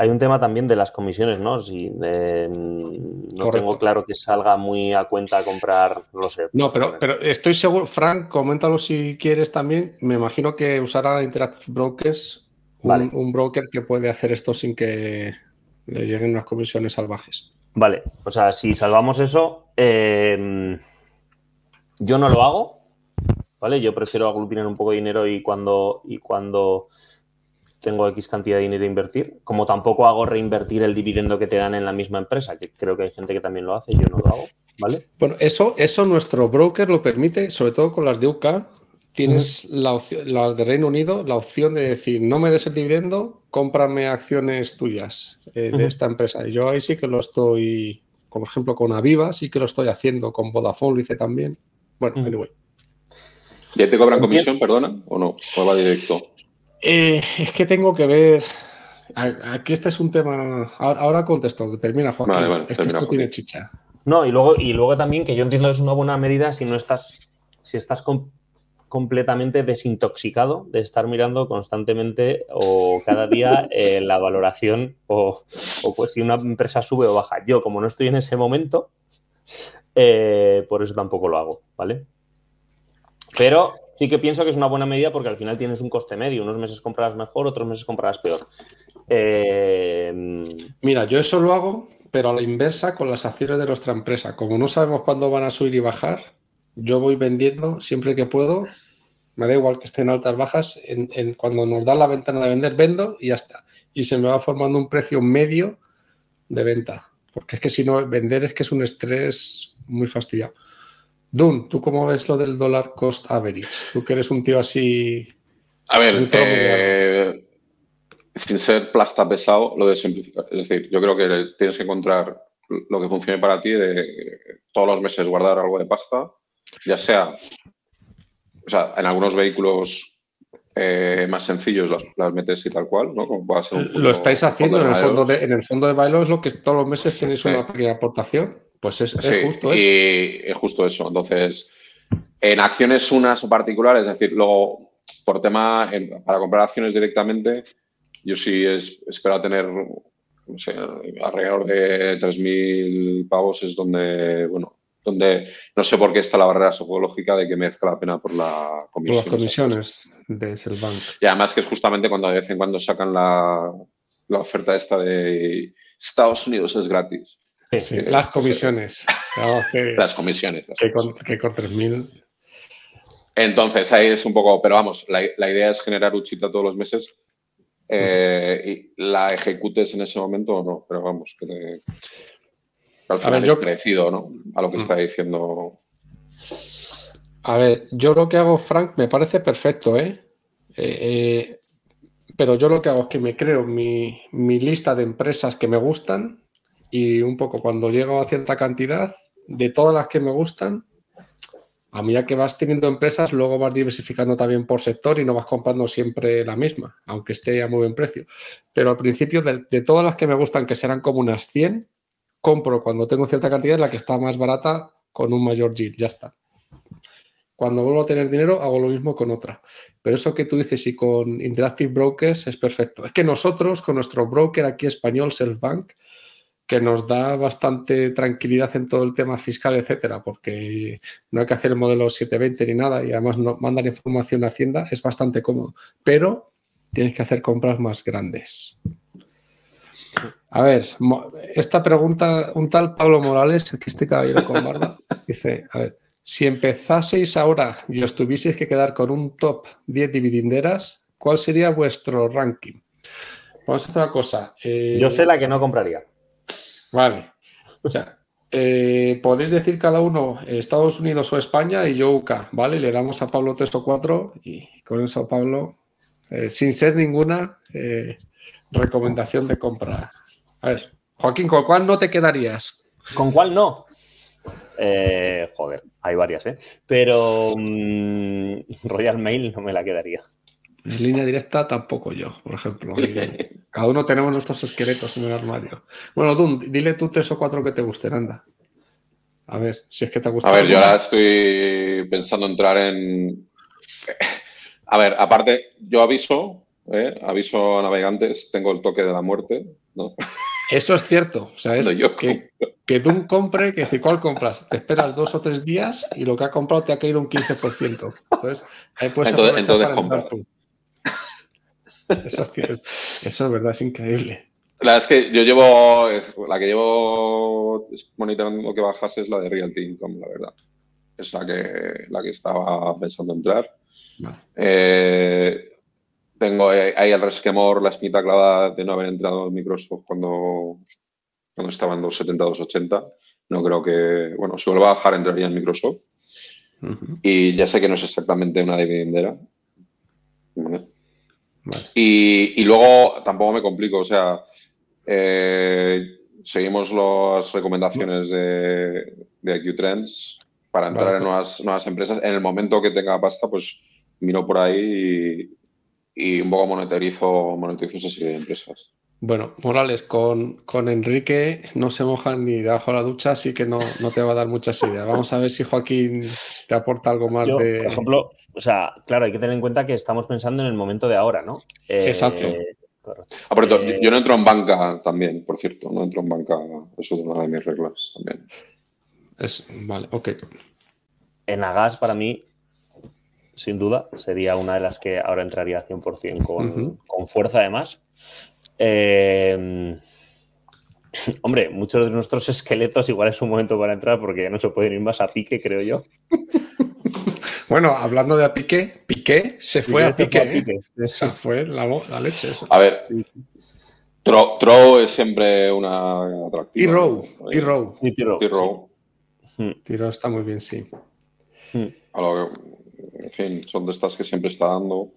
Hay un tema también de las comisiones, ¿no? Si no tengo claro que salga muy a cuenta comprar, no sé. No, pero, pero estoy seguro, Frank, coméntalo si quieres también. Me imagino que usará Interactive Brokers, un, broker que puede hacer esto sin que le lleguen unas comisiones salvajes. Vale, o sea, si salvamos eso, em, yo no lo hago, ¿vale? Yo prefiero aglutinar un poco de dinero y cuando, y cuando tengo X cantidad de dinero a invertir, como tampoco hago reinvertir el dividendo que te dan en la misma empresa, que creo que hay gente que también lo hace, yo no lo hago, ¿vale? Bueno, eso, eso nuestro broker lo permite, sobre todo con las de UK, tienes la las de Reino Unido, la opción de decir, no me des el dividendo, cómprame acciones tuyas eh, de esta empresa. Y yo ahí sí que lo estoy, como ejemplo con Aviva, sí que lo estoy haciendo, con Vodafone lo hice también. Bueno, anyway. ¿Ya te cobran comisión, perdona? ¿O no? ¿O va directo? Eh, es que tengo que ver. Aquí este es un tema. Ahora contesto, termina Juan. Vale, vale, es que esto tiene chicha. No, y luego, y luego también que yo entiendo que es una buena medida si no estás, si estás completamente desintoxicado de estar mirando constantemente o cada día eh, la valoración o, pues si una empresa sube o baja. Yo, como no estoy en ese momento, eh, por eso tampoco lo hago, ¿vale? Pero sí que pienso que es una buena medida porque al final tienes un coste medio. Unos meses comprarás mejor, otros meses comprarás peor. Eh, Mira, yo eso lo hago, pero a la inversa con las acciones de nuestra empresa. Como no sabemos cuándo van a subir y bajar, yo voy vendiendo siempre que puedo. Me da igual que estén altas bajas. En, cuando nos dan la ventana de vender, vendo y ya está. Y se me va formando un precio medio de venta. Porque es que si no, vender es que es un estrés muy fastidiado. Dun, ¿tú cómo ves lo del dólar cost average? Tú que eres un tío así. A ver, eh, sin ser plasta pesado, lo de simplificar. Es decir, yo creo que tienes que encontrar lo que funcione para ti de todos los meses guardar algo de pasta, ya sea, o sea, en algunos vehículos eh, más sencillos las, metes y tal cual, ¿no? lo estáis haciendo en el, fondo de, en el fondo de bailo, es lo que todos los meses tenéis una pequeña aportación. Pues es, justo eso. Y es justo eso. Entonces, en acciones unas o particulares, es decir, luego, por tema, para comprar acciones directamente, yo sí espero tener, no sé, alrededor de 3.000 pavos es donde, bueno, donde no sé por qué está la barrera psicológica de que merezca la pena por la comisión. Por las comisiones de Selbank. Y además que es justamente cuando de vez en cuando sacan la, la oferta esta de Estados Unidos es gratis las comisiones. las comisiones. que, con, que con 3.000. Entonces, ahí es un poco, pero vamos, la, idea es generar Uchita todos los meses eh, y la ejecutes en ese momento o no, pero vamos, que, al final es parecido ¿no? a lo que mm. está diciendo. A ver, yo lo que hago, Frank, me parece perfecto, ¿eh? Eh, eh, pero yo lo que hago es que me creo mi, mi, lista de empresas que me gustan y un poco cuando llego a cierta cantidad, de todas las que me gustan, a medida que vas teniendo empresas, luego vas diversificando también por sector y no vas comprando siempre la misma, aunque esté a muy buen precio. Pero al principio, de, todas las que me gustan, que serán como unas 100, compro cuando tengo cierta cantidad la que está más barata con un mayor yield, ya está. Cuando vuelvo a tener dinero, hago lo mismo con otra. Pero eso que tú dices y con Interactive Brokers es perfecto. Es que nosotros, con nuestro broker aquí español, Selfbank, que nos da bastante tranquilidad en todo el tema fiscal, etcétera, porque no hay que hacer el modelo 720 ni nada y además no mandan información a Hacienda, es bastante cómodo. Pero tienes que hacer compras más grandes. A ver, esta pregunta, un tal Pablo Morales, que este caballero con barba, dice, a ver, si empezaseis ahora y os tuvieseis que quedar con un top 10 dividenderas, ¿cuál sería vuestro ranking? Vamos a hacer una cosa. Eh... Yo sé la que no compraría. Vale. O sea, eh, podéis decir cada uno Estados Unidos o España y yo UK, ¿vale? Le damos a Pablo tres o cuatro y con eso Pablo, eh, sin ser ninguna eh, recomendación de compra. A ver, Joaquín, ¿con cuál no te quedarías? ¿Con cuál no? Eh, joder, hay varias, ¿eh? Pero mmm, Royal Mail no me la quedaría. En línea directa tampoco yo, por ejemplo. Cada uno tenemos nuestros esqueletos en el armario. Bueno, Dun, dile tú tres o cuatro que te gusten, anda. A ver, si es que te gusta. A ver, yo ahora estoy pensando entrar en. A ver, aparte, yo aviso, ¿eh? aviso a navegantes, tengo el toque de la muerte, ¿no? Eso es cierto. O sea, es que, que Dun compre, que decir, ¿cuál compras? Te esperas dos o tres días y lo que ha comprado te ha caído un 15%. Entonces, ahí puedes entonces, entonces compra. tú. Eso es, eso es verdad, es increíble. La es que yo llevo, la que llevo monitoreando lo que bajas es la de Realty Income, la verdad. Es la que, la que estaba pensando entrar. Vale. Eh, tengo ahí el resquemor, la espinita clavada de no haber entrado en Microsoft cuando, cuando estaba en 270, 280. No creo que, bueno, si vuelvo a bajar entraría en Microsoft. Uh -huh. Y ya sé que no es exactamente una dividendera. ¿vale? Vale. Y, y, luego tampoco me complico, o sea, eh, seguimos las recomendaciones de, de IQ Trends para entrar vale. en nuevas, nuevas, empresas. En el momento que tenga pasta, pues miro por ahí y, y un poco monetarizo, monetarizo esa serie de empresas. Bueno, Morales, con, con, Enrique no se mojan ni debajo de la ducha, así que no, no, te va a dar muchas ideas. Vamos a ver si Joaquín te aporta algo más Yo, de. Por ejemplo, o sea, claro, hay que tener en cuenta que estamos pensando en el momento de ahora, ¿no? Eh, Exacto. Ah, por eh, yo no entro en banca también, por cierto, no entro en banca, eso es una de mis reglas también. Es, vale, ok. En Agas, para mí, sin duda, sería una de las que ahora entraría 100% con, uh -huh. con fuerza, además. Eh, hombre, muchos de nuestros esqueletos igual es un momento para entrar porque no se pueden ir más a pique, creo yo. Bueno, hablando de a pique, Piqué se fue, a, se pique, fue a pique. ¿eh? Esa fue la, la leche. Eso. A ver, sí. Tro, Tro, es siempre una atractiva. T-Row, T-Row. Sí, T-Row. T-Row sí. está muy bien, sí. A lo que, en fin, son de estas que siempre está dando.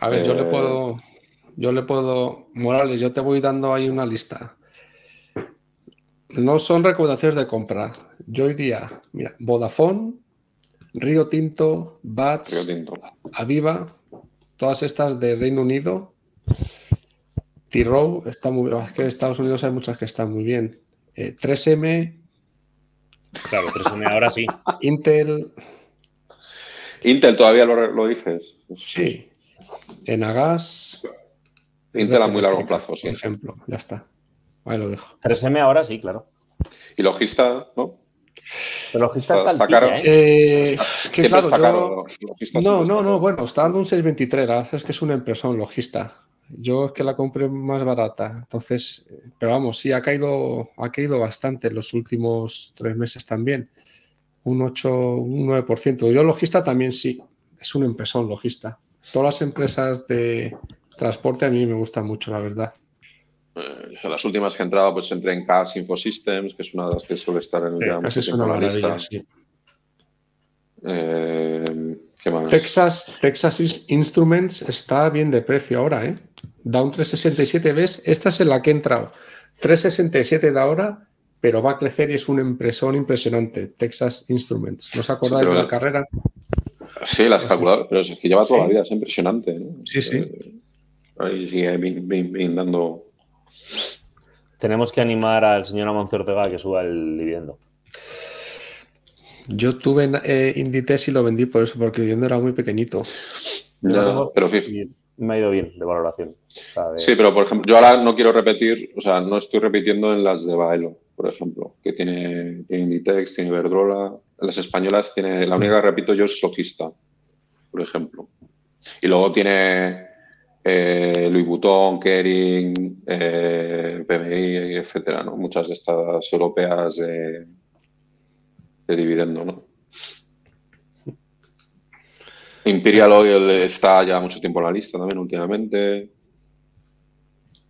A ver, eh... yo le puedo yo le puedo, Morales, yo te voy dando ahí una lista. No son recomendaciones de compra. Yo iría, mira, Vodafone, Río Tinto, Bats, Río Tinto. Aviva, todas estas de Reino Unido. T-Row está muy Es que en Estados Unidos hay muchas que están muy bien. Eh, 3M. Claro, 3M ahora sí. Intel. Intel todavía lo, lo dices. Sí. Enagas. Intel a muy largo plazo, sí. Por ejemplo, ya está. Ahí lo dejo. 3M ahora sí, claro. Y logista, ¿no? El logista está, está, está caro. ¿eh? Eh, que claro, yo... caro. No, no, no, bueno, está dando un 6.23. La verdad es que es una empresa, un logista. Yo es que la compré más barata. Entonces, pero vamos, sí, ha caído, ha caído bastante en los últimos tres meses también. Un 8, un 9%. Yo logista también sí. Es un empresón logista. Todas las empresas de, transporte a mí me gusta mucho, la verdad. Eh, las últimas que he entrado, pues entré en CAS Infosystems, que es una de las que suele estar en sí, casi es una maravilla, sí. eh, Texas, Texas Instruments está bien de precio ahora, ¿eh? Da un 367, ¿ves? Esta es en la que he entrado. 367 de ahora, pero va a crecer y es un impresor impresionante. Texas Instruments. ¿No os acordáis de la carrera? Sí, las calculadoras, pero es que lleva toda la vida, es impresionante. Sí, sí. Ahí sigue brindando. Tenemos que animar al señor Amancio Ortega a que suba el dividendo. Yo tuve eh, Inditex y lo vendí por eso, porque el dividendo era muy pequeñito. pero me ha ido bien de valoración. Sí, pero por ejemplo, yo ahora no quiero repetir, o sea, no estoy repitiendo en las de Baelo, por ejemplo, que tiene, tiene Inditex, tiene Verdrola. Las españolas tiene, la única que repito yo es Sofista, por ejemplo. Y luego tiene eh, Louis Vuitton, Kering, eh, PMI, etcétera, ¿no? Muchas de estas europeas de, de dividendo, ¿no? Imperial Oil está ya mucho tiempo en la lista también últimamente.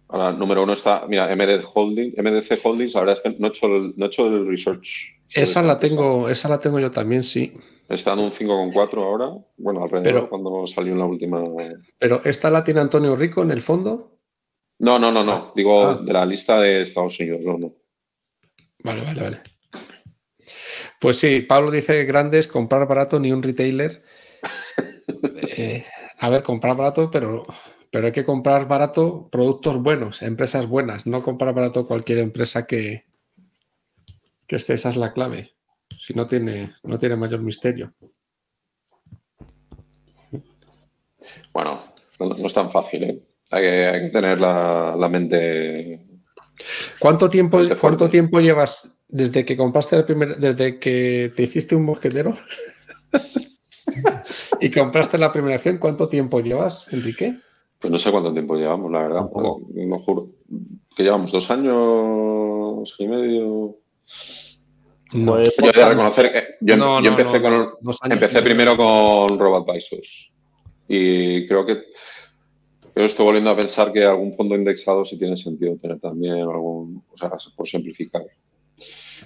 Ahora, número uno está, mira, MD Holding, MDC Holdings, la verdad es que no he hecho el, no he hecho el research. Esa la tengo, esa la tengo yo también, sí. Está en un 5,4 ahora, bueno, alrededor cuando salió en la última. Pero ¿esta la tiene Antonio Rico en el fondo? No, no, no, no. Ah. Digo ah. de la lista de Estados Unidos, no, no. Vale, vale, vale. Pues sí, Pablo dice grandes, comprar barato ni un retailer. Eh, a ver, comprar barato, pero, pero hay que comprar barato productos buenos, empresas buenas, no comprar barato cualquier empresa que, que esté, esa es la clave. Si no tiene, no tiene mayor misterio. Bueno, no, es tan fácil, ¿eh? Hay que, tener la, mente. ¿Cuánto tiempo, ¿Cuánto tiempo llevas desde que compraste el primer, desde que te hiciste un mosquetero y compraste la primera acción? ¿Cuánto tiempo llevas, Enrique? Pues no sé cuánto tiempo llevamos, la verdad. No, juro. Que llevamos dos años y medio. No, yo he de reconocer que yo, empecé, con, empecé primero con RoboAdvisors y creo que pero estoy volviendo a pensar que algún fondo indexado sí tiene sentido tener también algún, o sea, por simplificar.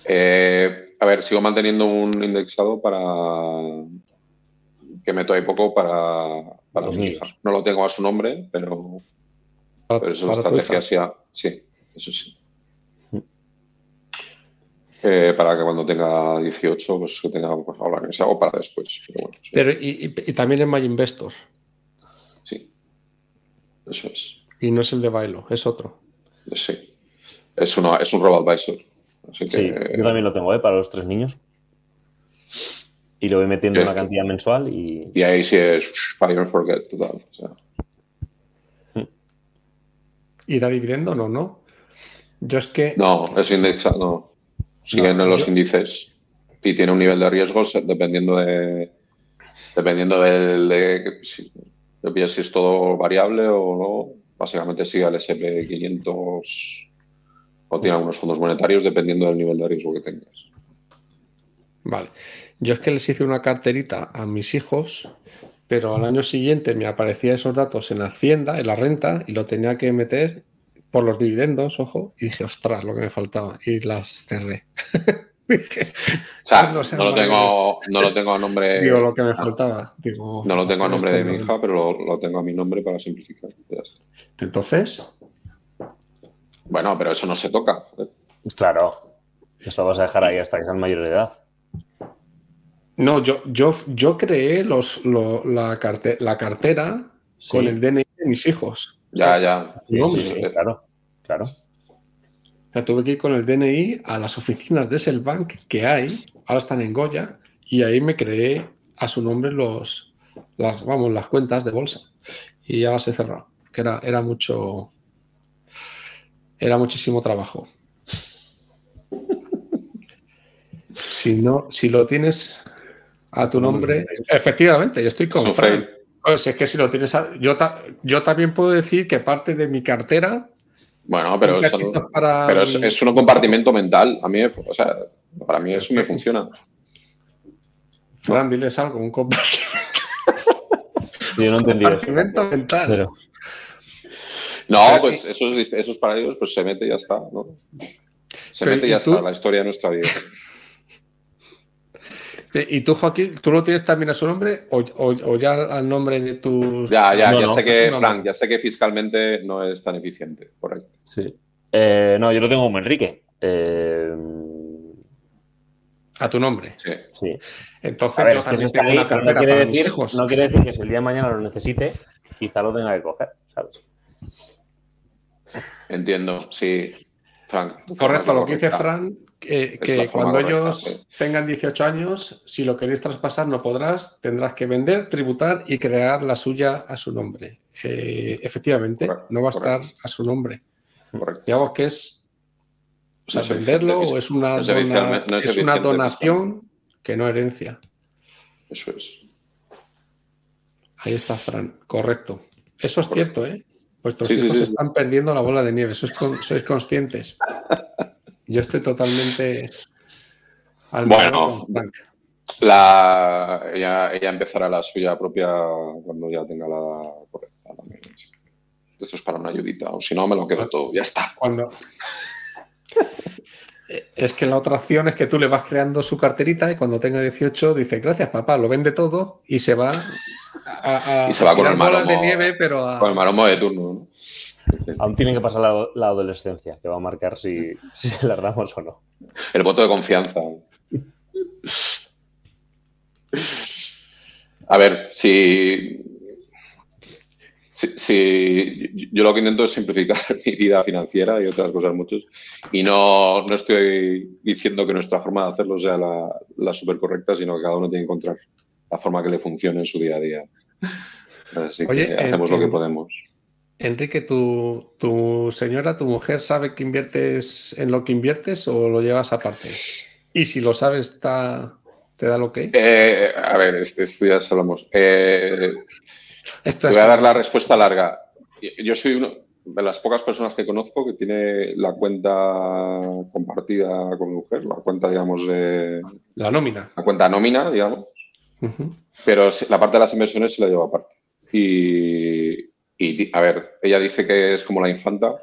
Eh, a ver, sigo manteniendo un indexado para que meto ahí poco para, para mi hija. No lo tengo a su nombre, pero, pero es una estrategia sí, eso sí. Eh, para que cuando tenga 18, pues que tenga pues, ahora que sea o para después. Pero, y, también en My Investor. Sí, eso es. Y no es el de Bailo, es otro. Sí, es, una, es un Robo Advisor. sí, yo también lo tengo, ¿eh? Para los tres niños. Y lo voy metiendo una cantidad mensual y... Y ahí sí es fire and forget total. ¿Y da dividendo no, no? Yo es que... No, es indexado, no siguen en los índices y tiene un nivel de riesgos dependiendo de dependiendo del, de, si, si es todo variable o no. Básicamente sigue al SP500 o tiene algunos fondos monetarios dependiendo del nivel de riesgo que tengas. Vale. Yo es que les hice una carterita a mis hijos, pero al año siguiente me aparecían esos datos en la hacienda, en la renta, y lo tenía que meter por los dividendos, ojo, y dije, ostras, lo que me faltaba, y las cerré. o sea, no, lo tengo, no, lo tengo, a nombre. Digo lo que me faltaba. Digo, no lo tengo a nombre de mi hija, pero lo, tengo a mi nombre para simplificar. Entonces. Bueno, pero eso no se toca. Claro. Eso lo vas a dejar ahí hasta que sean mayor de edad. No, yo, yo, yo creé los, la, la cartera con el DNI de mis hijos. Ya, ya. claro, claro. O tuve que ir con el DNI a las oficinas de Selbank que hay, ahora están en Goya, y ahí me creé a su nombre los, las, vamos, las cuentas de bolsa. Y ya las he cerrado, que era, era mucho, era muchísimo trabajo. Si no, si lo tienes a tu nombre, efectivamente, yo estoy con si es que si lo tienes. yo, yo también puedo decir que parte de mi cartera. Bueno, pero, pero es, un compartimento mental. A mí, o sea, para mí eso me funciona. Fran, diles algo, un compartimento. Yo no entendí compartimento mental. No, pues esos, esos para ellos, pues se mete y ya está, ¿no? Se mete y ya está la historia de nuestra vida. ¿Y tú, Joaquín, tú lo tienes también a su nombre o, ya al nombre de tus... Ya, ya, ya sé que, Frank, ya sé que fiscalmente no es tan eficiente, correcto. Sí. Eh, no, yo lo tengo como Enrique. Eh, a tu nombre. Sí. sí. Entonces, yo también tengo una no quiere, decir, no quiere decir que si el día de mañana lo necesite, quizá lo tenga que coger, ¿sabes? Entiendo, sí. Frank. Correcto, lo que dice Frank que, cuando ellos tengan 18 años, si lo queréis traspasar no podrás, tendrás que vender, tributar y crear la suya a su nombre. Eh, efectivamente, no va a estar a su nombre. Digamos que es o sea, venderlo o es una, es una donación que no herencia. Eso es. Ahí está, Fran. Correcto. Eso es cierto, ¿eh? Vuestros hijos están perdiendo la bola de nieve. Sois, sois conscientes. Yo estoy totalmente al Bueno, la, ella, empezará la suya propia cuando ya tenga la correcta también. Esto es para una ayudita, o si no, me lo quedo todo, ya está. Cuando... Es que la otra opción es que tú le vas creando su carterita y cuando tenga 18 dice, gracias papá, lo vende todo y se va a, y se va con el maromo, de nieve, pero con el maromo de turno. ¿no? Aún tiene que pasar la, adolescencia, que va a marcar si, si se la damos o no. El voto de confianza. A ver, si, si, yo lo que intento es simplificar mi vida financiera y otras cosas muchos. Y no, no estoy diciendo que nuestra forma de hacerlo sea la, la súper correcta, sino que cada uno tiene que encontrar la forma que le funcione en su día a día. Así que hacemos lo que podemos. Enrique, ¿tu, ¿tu señora, tu mujer sabe que inviertes en lo que inviertes o lo llevas aparte? Y si lo sabes, ¿te da lo que? Eh, a ver, esto, ya hablamos. Eh, te voy a dar la respuesta larga. Yo soy uno de las pocas personas que conozco que tiene la cuenta compartida con mi mujer, la cuenta, digamos, de... La nómina. La cuenta nómina, digamos. Pero la parte de las inversiones se la lleva aparte. Y, y, a ver, ella dice que es como la infanta,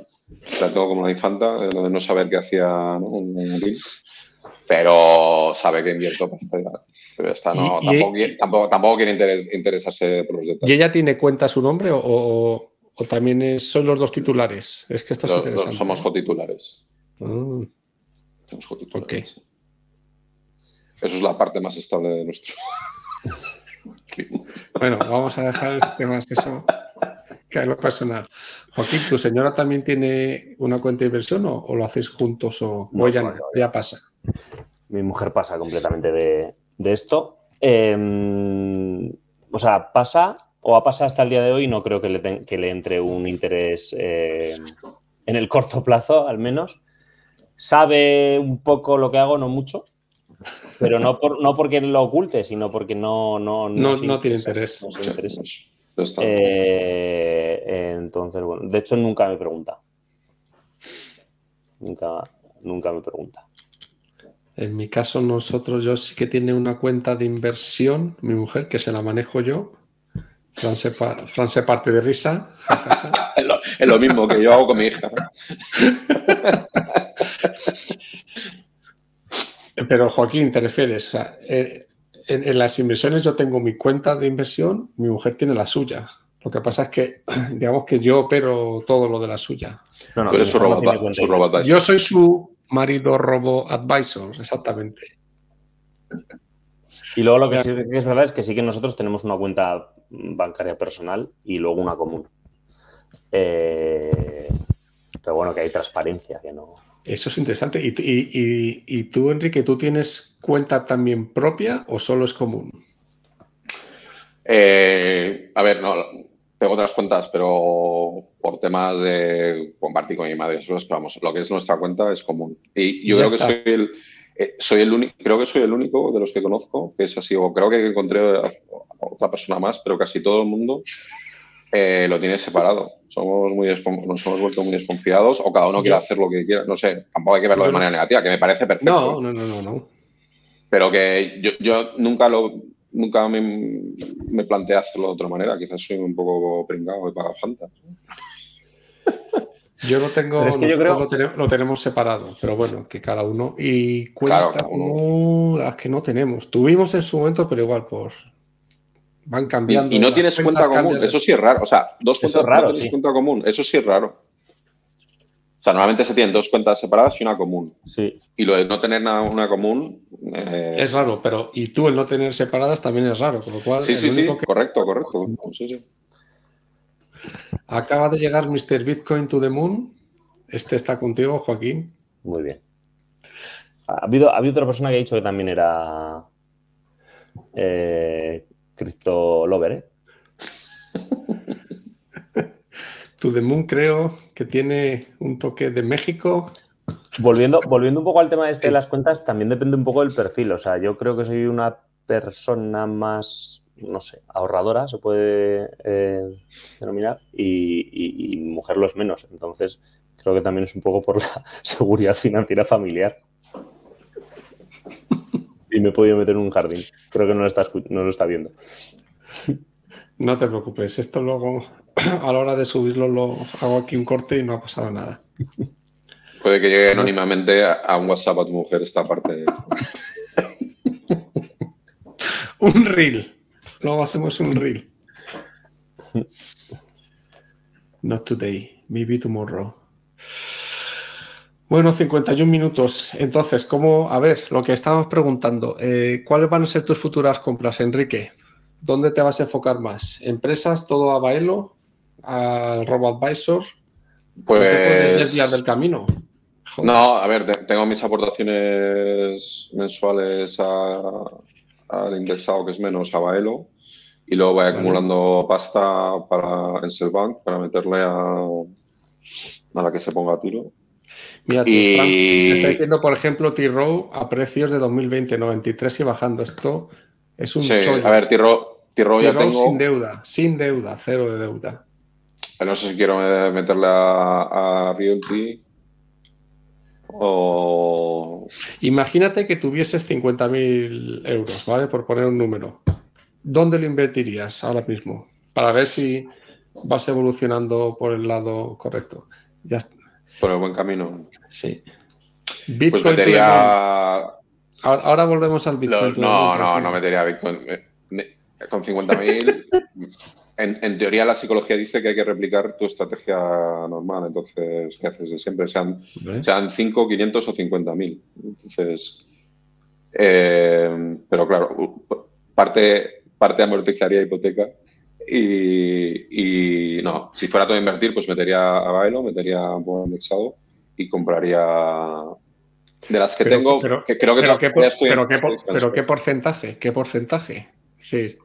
la tengo como la infanta, de no saber qué hacía ¿no? Pero sabe que invierto pasta. Pero esta no, tampoco, tampoco, quiere interesarse por los detalles. ¿Y ella tiene cuenta su nombre o, también son los dos titulares? Es que esto es interesante. Somos cotitulares. Ah. Somos cotitulares. Eso es la parte más estable de nuestro. bueno, vamos a dejar este tema eso que es lo personal. Joaquín, ¿tu señora también tiene una cuenta de inversión o, lo hacéis juntos o, ya, pasa? Mi mujer pasa completamente de, esto. Em, o sea, pasa o ha pasado hasta el día de hoy, no creo que le, que le entre un interés eh, en el corto plazo, al menos. Sabe un poco lo que hago, no mucho, pero no, por, no porque lo oculte, sino porque no, no, no, no, tiene interés. Eh, entonces, bueno, de hecho nunca me pregunta. Nunca, nunca me pregunta. En mi caso, nosotros, yo sí que tiene una cuenta de inversión, mi mujer, que se la manejo yo. Fran se, parte de risa. es, lo, mismo que yo hago con mi hija. Pero Joaquín, te refieres, eh, en, las inversiones yo tengo mi cuenta de inversión, mi mujer tiene la suya. Lo que pasa es que, digamos que yo opero todo lo de la suya. No, no, su robot, Yo soy su marido robo advisor, exactamente. Y luego lo que sí es verdad es que sí que nosotros tenemos una cuenta bancaria personal y luego una común. Eh, pero bueno, que hay transparencia, que no. Eso es interesante. ¿Y, tú, Enrique, tú tienes cuenta también propia o solo es común? Eh, a ver, no, tengo otras cuentas, pero por temas de compartir con mi madre, pero vamos, lo que es nuestra cuenta es común. Y yo creo que soy el, eh, soy el único, creo que soy el único de los que conozco que es así, o creo que encontré a otra persona más, pero casi todo el mundo eh, lo tiene separado. Somos muy nos hemos vuelto muy desconfiados o cada uno quiere hacer lo que quiera. No sé, tampoco hay que verlo de manera negativa, que me parece perfecto. No, no, no, no. no. Pero que yo, yo nunca lo nunca me, me, planteé hacerlo de otra manera. Quizás soy un poco pringado de pagar Yo lo tengo, es que yo creo- lo, tenemos, lo tenemos separado, pero bueno, que cada uno. Y cuenta Claro, uno. las que no tenemos. Tuvimos en su momento, pero igual, pues van cambiando. Y, y no tienes cuenta común, de- eso sí es raro. O sea, dos cuentas es raro, no tienes sí. cuenta común, eso sí es raro. O sea, normalmente se tienen dos cuentas separadas y una común. Sí. Y lo de no tener una, una común. eh, Es raro, pero y tú el no tener separadas también es raro, con lo cual sí, sí, sí, que correcto, correcto. Sí, sí. Acaba de llegar Mr. Bitcoin to the Moon. Este está contigo, Joaquín. Muy bien. Ha habido, ha habido otra persona que ha dicho que también era eh, Crypto Lover, ¿eh? To the Moon creo que tiene un toque de México. Volviendo, volviendo un poco al tema este de las cuentas, también depende un poco del perfil. O sea, yo creo que soy una persona más, no sé, ahorradora, se puede eh, denominar, y, y- y mi mujer lo es menos. Entonces, creo que también es un poco por la seguridad financiera familiar. Y me he podido meter en un jardín. Creo que no lo está, no lo está viendo. No te preocupes, esto luego a la hora de subirlo lo hago aquí un corte y no ha pasado nada. Puede que llegue anónimamente a, a un WhatsApp a tu mujer esta parte. Un reel. Luego hacemos un reel. Not today, maybe tomorrow. Bueno, 51 minutos. Entonces, ¿cómo? A ver, lo que estábamos preguntando, eh, ¿cuáles van a ser tus futuras compras, Enrique? ¿Dónde te vas a enfocar más? ¿Empresas, todo a Baelo? ¿Al RoboAdvisor? ¿No te puedes Pues. desviar del camino? Joder. No, a ver, te- tengo mis aportaciones mensuales a- al indexado que es menos a Baelo y luego voy Vale. acumulando pasta para en Selbank para meterle a, a la que se ponga a tiro. Mira, Y- Frank, te está diciendo, por ejemplo, T-Row a precios de 2020, 93 y bajando. Esto es un Sí, chollo. a ver, Tiro ya T-Row tengo. sin deuda, sin deuda, cero de deuda. No sé si quiero meterle a, a Realty o. Imagínate que tuvieses 50.000 euros, ¿vale? Por poner un número. ¿Dónde lo invertirías ahora mismo? Para ver si vas evolucionando por el lado correcto. Ya está. por el buen camino. Sí. Pues Bitcoin metería. Ahora, ahora volvemos al Bitcoin. No, no, no metería Bitcoin. Me- Con 50.000, en, en teoría la psicología dice que hay que replicar tu estrategia normal. Entonces, ¿qué haces de siempre? Sean, sean 5, 500 o 50.000. Entonces, eh, pero claro, parte, parte amortizaría hipoteca. Y, y no, si fuera todo a invertir, pues metería a Bailo, metería un buen indexado y compraría de las que Pero- tengo, pero- que creo que Pero, qué, por- estoy pero, qué, por- pero qué porcentaje, qué porcentaje. Decir,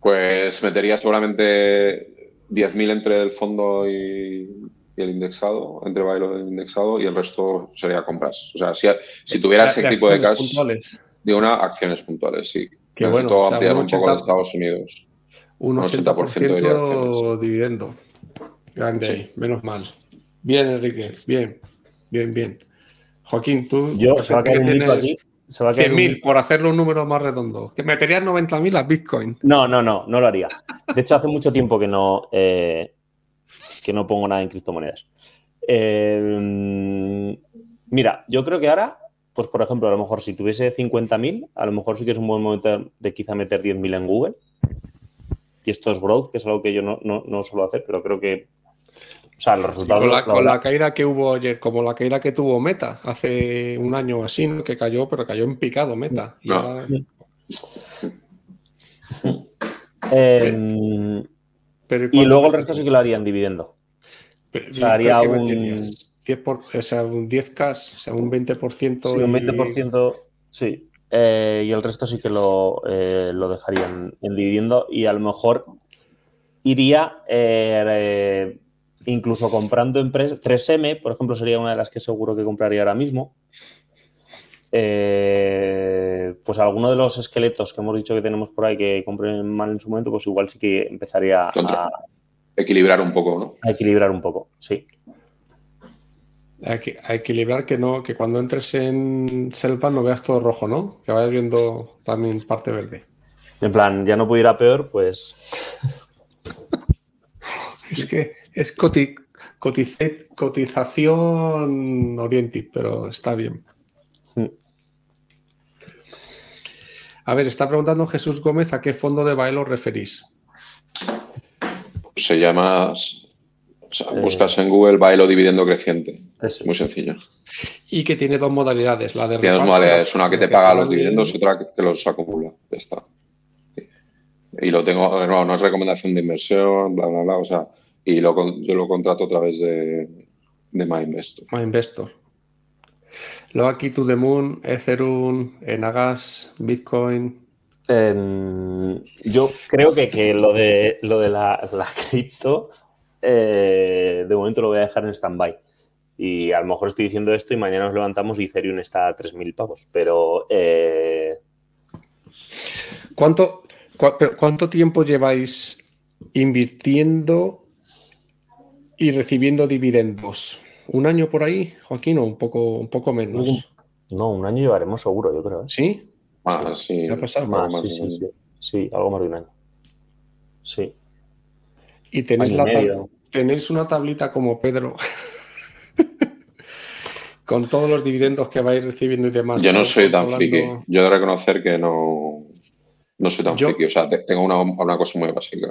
Pues metería seguramente 10.000 entre el fondo y, y el indexado, entre Bailo y el indexado, y el resto sería compras. O sea, si, si tuviera ese tipo de cash, puntuales. de una, acciones puntuales, sí. Qué Necesito bueno, o sea, ampliar un un poco 80 de Estados Unidos. Un Un 80%, 80% de acciones. dividendo. Grande Sí. ahí, menos mal. Bien, Enrique, bien, bien, bien. Joaquín, tú Yo, se va a caer un mito aquí. Se va a caer un 100.000 por hacerlo un número más redondo. Que meterías 90.000 a Bitcoin. No, no, no, no lo haría. De hecho, hace mucho tiempo que no, eh, que no pongo nada en criptomonedas. Eh, mira, yo creo que ahora, pues por ejemplo, a lo mejor si tuviese 50.000, a lo mejor sí que es un buen momento de quizá meter 10.000 en Google. Y esto es growth, que es algo que yo no, no, no suelo hacer, pero creo que, o sea, los resultados... Con la, lo- con lo- la caída que hubo ayer, como la caída que tuvo Meta hace un año o así, ¿no? que cayó, pero cayó en picado Meta. Y No. ahora- Eh, pero y ¿cuándo luego el resto sí que lo haría en dividendo. Pero, o sea, haría ¿qué un- meterías? 10 por, o sea, un 10K, o sea, un 20%. Sí, un y- 20%, sí. Eh, y el resto sí que lo, eh, lo dejaría en, en dividendo y a lo mejor iría eh, eh, incluso comprando empresas. 3M, por ejemplo, sería una de las que seguro que compraría ahora mismo. Eh, pues alguno de los esqueletos que hemos dicho que tenemos por ahí que compré mal en su momento, pues igual sí que empezaría a. Equilibrar un poco, ¿no? a equilibrar un poco, sí. A equilibrar que no, que cuando entres en Selva no veas todo rojo, ¿no? Que vayas viendo también parte verde. En plan, ya no puedo ir a peor, pues Es que es coti- cotización oriented, pero está bien. Mm. A ver, está preguntando Jesús Gómez a qué fondo de baile os referís. Se llama, buscas en Google bailo dividendo creciente. Es muy sencillo. Y que tiene dos modalidades. La de tiene dos modalidades, una que te paga los dividendos y otra que los acumula. Ya está. Y lo tengo, no, no es recomendación de inversión, bla, bla, bla. O sea, y lo, yo lo contrato a través de, de MyInvestor. MyInvestor. Luego aquí To The Moon, Ethereum, Enagas, Bitcoin. Em, yo creo que, que, lo de, lo de la, la cripto, eh, de momento lo voy a dejar en stand-by. Y a lo mejor estoy diciendo esto y mañana nos levantamos y Ethereum está a 3.000 pavos. Pero. Eh, ¿Cuánto, ¿Cuánto tiempo lleváis invirtiendo y recibiendo dividendos? ¿Un año por ahí, Joaquín, o un poco, un poco menos? No, un año llevaremos seguro, yo creo. ¿eh? ¿Sí? Ah, sí. ¿Ha pasado? Más, sí, sí, sí, sí, algo más de un año. Sí. Y tenéis, la tenéis una tablita como Pedro con todos los dividendos que vais recibiendo y demás. Yo no soy tan friki. Yo he de reconocer que no, no soy tan friki. O sea, tengo una, una, cosa muy básica.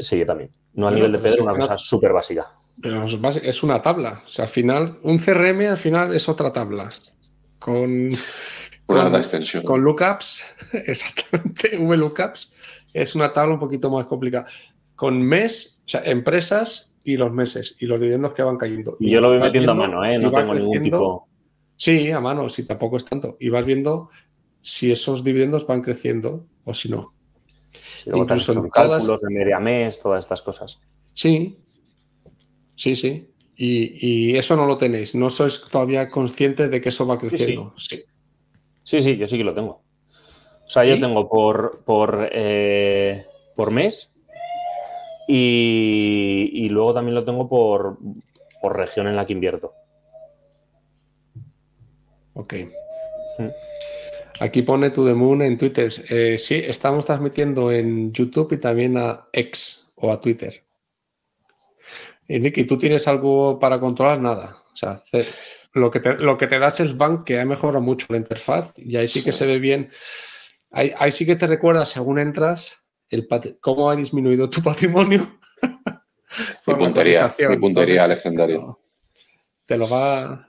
Sí, yo también. No a nivel de Pedro, una cosa súper básica. Pero es una tabla. O sea, al final, un CRM al final es otra tabla. Con, con, extensión. con lookups, exactamente, VLOOKUPs, es una tabla un poquito más complicada. Con mes, o sea, empresas y los meses y los dividendos que van cayendo. Y yo lo voy metiendo a mano, ¿eh? No tengo ningún tipo. Sí, a mano, si tampoco es tanto. Y vas viendo si esos dividendos van creciendo o si no. Incluso en cálculos de media mes, todas estas cosas. Sí, Sí, sí. Y, eso no lo tenéis. No sois todavía conscientes de que eso va creciendo. Sí, sí, sí, yo sí que lo tengo. O sea, yo tengo por, por, eh, por mes y, luego también lo tengo por, por región en la que invierto. Ok. Hmm. Aquí pone To The Moon en Twitter. Eh, sí, estamos transmitiendo en YouTube y también a X o a Twitter. Y Nicky, ¿tú tienes algo para controlar? Nada. O sea, lo que te, lo que te das es Bank, que ha mejorado mucho la interfaz y ahí sí que se ve bien. Ahí, sí que te recuerda, según entras, el cómo ha disminuido tu patrimonio. mi puntería, mi puntería legendaria. te lo va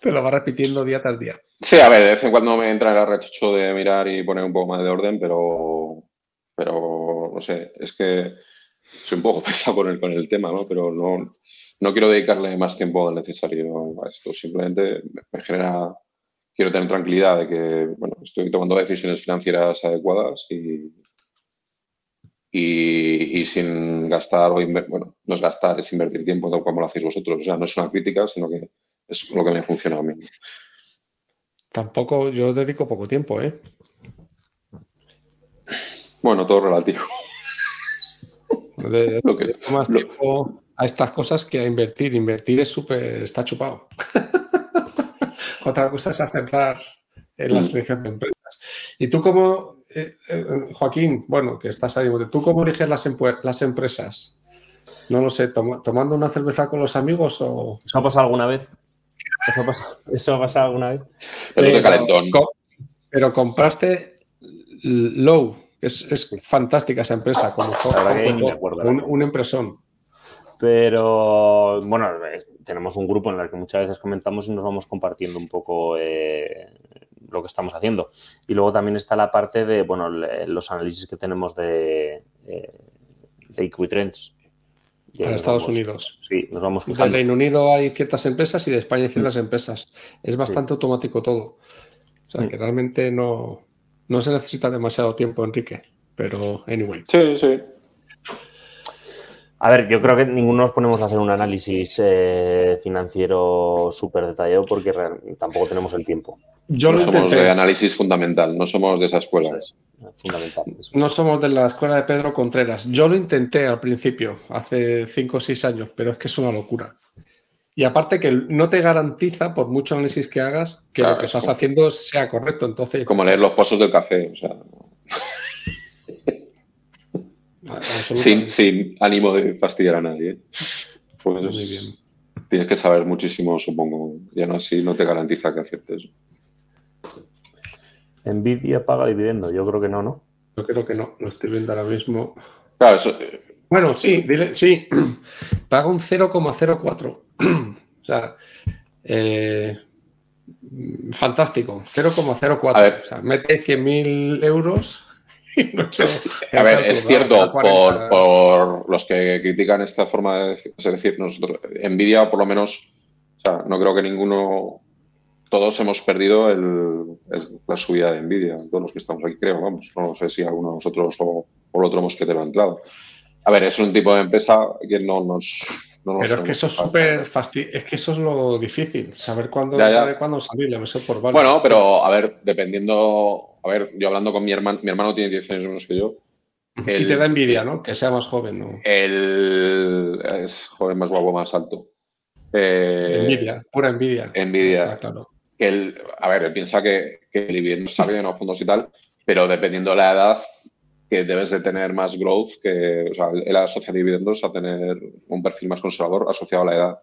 te lo va repitiendo día tras día. Sí, a ver, de vez en cuando me entra el arrecho de mirar y poner un poco más de orden, pero, pero no sé, es que soy un poco pesado con el, con el tema, ¿no? Pero no, no quiero dedicarle más tiempo del necesario a esto. Simplemente me genera, quiero tener tranquilidad de que, bueno, estoy tomando decisiones financieras adecuadas y, y, sin gastar o bueno, no es gastar, es invertir tiempo como lo hacéis vosotros. O sea, no es una crítica, sino que es lo que me funciona a mí. Tampoco, yo dedico poco tiempo, ¿eh? Bueno, todo relativo. De, más tiempo a estas cosas que a invertir. Invertir es súper, está chupado. Otra cosa es acertar en la mm. selección de empresas. Y tú como, eh, eh, Joaquín, bueno, que estás ahí, ¿tú cómo eliges las, las empresas? No lo sé, tomando una cerveza con los amigos o... ¿Eso ha pasado alguna vez? ¿Eso ha pasado, alguna vez? Pero, calentón. pero compraste low, es, fantástica esa empresa, como un, un impresón. Pero bueno, tenemos un grupo en el que muchas veces comentamos y nos vamos compartiendo un poco eh, lo que estamos haciendo. Y luego también está la parte de bueno, los análisis que tenemos de, eh, de Equitrends. En Estados Unidos. Sí, nos vamos fijando. Del Reino Unido hay ciertas empresas y de España hay ciertas empresas. Es bastante automático todo. O sea, que realmente no, no se necesita demasiado tiempo, Enrique, pero anyway. Sí, sí. A ver, yo creo que ninguno nos ponemos a hacer un análisis eh, financiero súper detallado porque tampoco tenemos el tiempo. Yo no somos de análisis fundamental, no somos de esa escuela. fundamental. No somos de la escuela de Pedro Contreras. Yo lo intenté al principio, hace cinco o seis años, pero es que es una locura. Y aparte que no te garantiza, por mucho análisis que hagas, que lo que estás haciendo sea correcto. Entonces, como leer los pozos del café. O sea... sin, ánimo de fastidiar a nadie. Pues Muy bien. tienes que saber muchísimo, supongo. Ya no así no te garantiza que aceptes. Nvidia paga dividendo, yo creo que no, ¿no? Yo creo que no, lo estoy viendo ahora mismo. Claro, eso, eh, Bueno, sí, dile, sí. Paga un 0,04. o sea, eh, fantástico. 0,04. A ver. O sea, mete 100.000 euros. no sé, a ver, es cierto, da 40. por, por los que critican esta forma de es decir, nosotros, Nvidia, por lo menos, o sea, no creo que ninguno, todos hemos perdido el, el- la subida de Nvidia, todos los que estamos aquí, creo, vamos, no sé si alguno de nosotros o, o el otro mosquetero ha entrado. A ver, es un tipo de empresa que no nos. No nos Pero es que eso es súper fasti- Es que eso es lo difícil, saber cuándo Ya, ya. cuándo salir. Por vale. Bueno, pero a ver, dependiendo. A ver, yo hablando con mi hermano, mi hermano tiene 10 años menos que yo. Y te da envidia, ¿no? Que sea más joven, ¿no? El es joven más guapo, más alto. Eh, envidia, pura envidia. Envidia. Está claro. que él, a ver, él piensa que, que el dividendo está bien o fondos y tal, pero dependiendo de la edad, que debes de tener más growth, que, o sea, él asocia dividendos a tener un perfil más conservador asociado a la edad.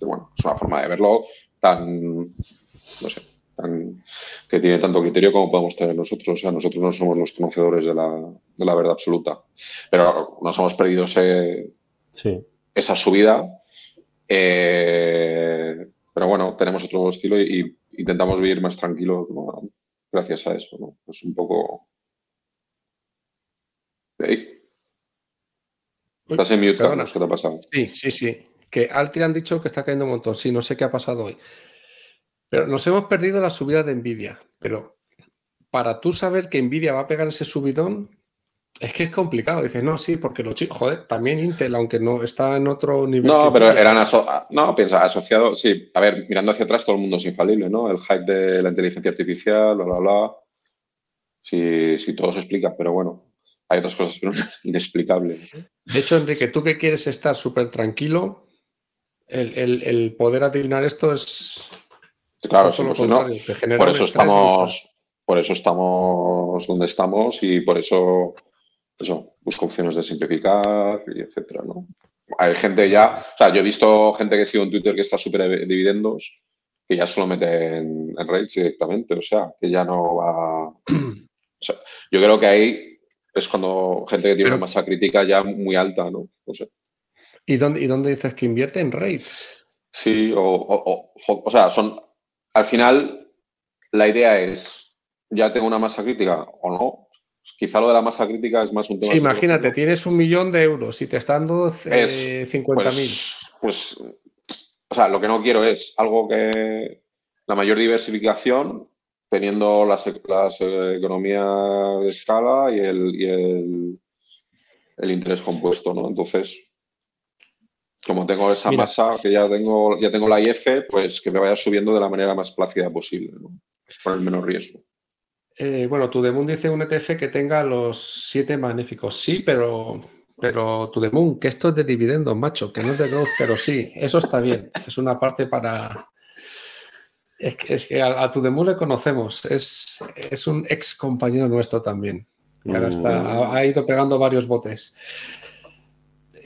bueno, es una forma de verlo tan, no sé, tan, que tiene tanto criterio como podemos tener nosotros. O sea, nosotros no somos los conocedores de la, de la verdad absoluta, pero nos hemos perdido ese, Sí. esa subida. eh, pero bueno, tenemos otro estilo y, y intentamos vivir más tranquilos ¿no? gracias a eso. ¿no? Es un poco. Estás en mute. Carlos, ¿qué te ha pasado? Sí, sí, sí. Que Altri han dicho que está cayendo un montón. Sí, no sé qué ha pasado hoy. Pero nos hemos perdido la subida de Nvidia. Pero para tú saber que Nvidia va a pegar ese subidón, es que es complicado. Dices, no, sí, porque los chicos, joder, también Intel, aunque no está en otro nivel. No, pero Nvidia. eran aso- no, piensa, asociados. Sí, a ver, mirando hacia atrás, todo el mundo es infalible, ¿no? El hype de la inteligencia artificial, bla, bla, bla. Sí, sí, todo se explica, pero bueno, hay otras cosas inexplicables. De hecho, Enrique, tú que quieres estar súper tranquilo, el, el- el poder adivinar esto es Claro, sí, pues, Por eso estamos, por eso estamos donde estamos y por eso, eso, busco opciones de simplificar y etcétera, ¿no? Hay gente ya, o sea, yo he visto gente que sigo en Twitter que está súper de dividendos, que ya solo mete en, rates directamente, o sea, que ya no va. O sea, yo creo que ahí es cuando gente que tiene una masa crítica ya muy alta, ¿no? No sé. ¿Y dónde, ¿Y dónde dices que invierte en rates? Sí, o, o- o- o sea, son, al final la idea es, ya tengo una masa crítica o no. Quizá lo de la masa crítica es más un tema. Sí, imagínate, tienes un millón de euros y te están dando eh, Es, 50.000. Pues, pues, o sea, lo que no quiero es algo que la mayor diversificación, teniendo las, las eh, economías de escala y el, y el, el interés compuesto, ¿no? Entonces, como tengo esa Mira. masa, que ya tengo, ya tengo la IF, pues que me vaya subiendo de la manera más plácida posible, ¿no? Con el menor riesgo. Eh, bueno, Tudemun dice un ETF que tenga los siete magníficos. Sí, pero, pero Tudemun, que esto es de dividendos, macho, que no es de growth, pero sí, eso está bien. Es una parte para. Es que, es que a, a Tudemun le conocemos, es, es un ex compañero nuestro también. ahora está, ha, ha ido pegando varios botes.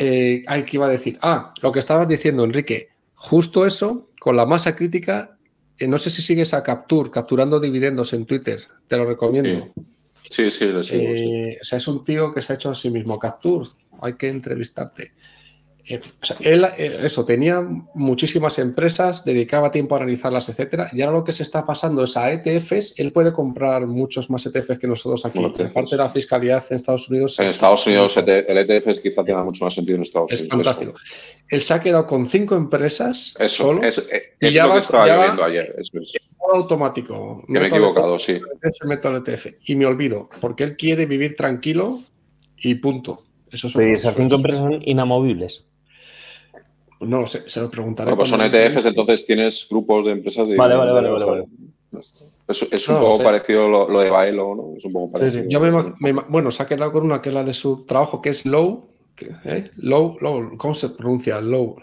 Eh, ay, ¿qué iba a decir? Ah, lo que estabas diciendo, Enrique. Justo eso, con la masa crítica, eh, no sé si sigues a Capture, capturando dividendos en Twitter. Te lo recomiendo. Sí, sí, le sigo, sí. Eh, o sea, es un tío que se ha hecho a sí mismo. Capture, hay que entrevistarte. Eh, o sea, él, eh, eso, tenía muchísimas empresas, dedicaba tiempo a analizarlas, etcétera. Y ahora lo que se está pasando es a ETFs. Él puede comprar muchos más ETFs que nosotros aquí. Bueno, ETFs. Aparte de la fiscalidad en Estados Unidos. En es- Estados Unidos el ETF quizá tenga mucho más sentido en Estados Es Unidos. fantástico. Él se ha quedado con cinco empresas Eso, solo, eso, eh, Y es ya lo va- que estaba ya viendo ayer. Eso es. todo automático. Que me he equivocado, sí. ETF, meto al ETF. Y me olvido, porque él quiere vivir tranquilo y punto. Eso es Pero esas cinco empresas son inamovibles. No lo sé, se lo preguntaré. Bueno, pues son ETFs, entonces tienes grupos de empresas de Vale, vale, vale, vale, vale. Es, es No un lo poco parecido lo, lo de Baelo, ¿no? Es un poco parecido. sí. Yo me, me bueno, se ha quedado con una que es la de su trabajo, que es Low. que- ¿eh? Low, Low, ¿cómo se pronuncia? Low,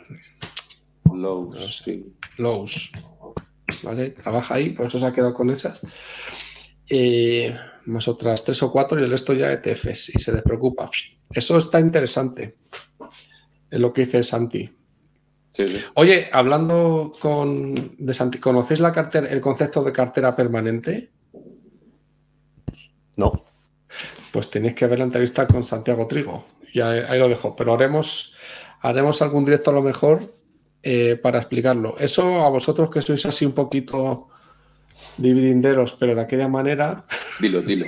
Lowe's, sí. Lows. ¿Vale? Trabaja ahí, por eso se ha quedado con esas. Eh, más otras tres o cuatro y el resto ya ETFs y se despreocupa. Eso está interesante. Es lo que dice Santi. Oye, hablando con de Santi, ¿conocéis la cartera, el concepto de cartera permanente? No. Pues tenéis que ver la entrevista con Santiago Trigo. Y ahí, lo dejo. Pero haremos, haremos algún directo a lo mejor eh, para explicarlo. Eso a vosotros que sois así un poquito dividinderos, pero de aquella manera. Dilo, dilo.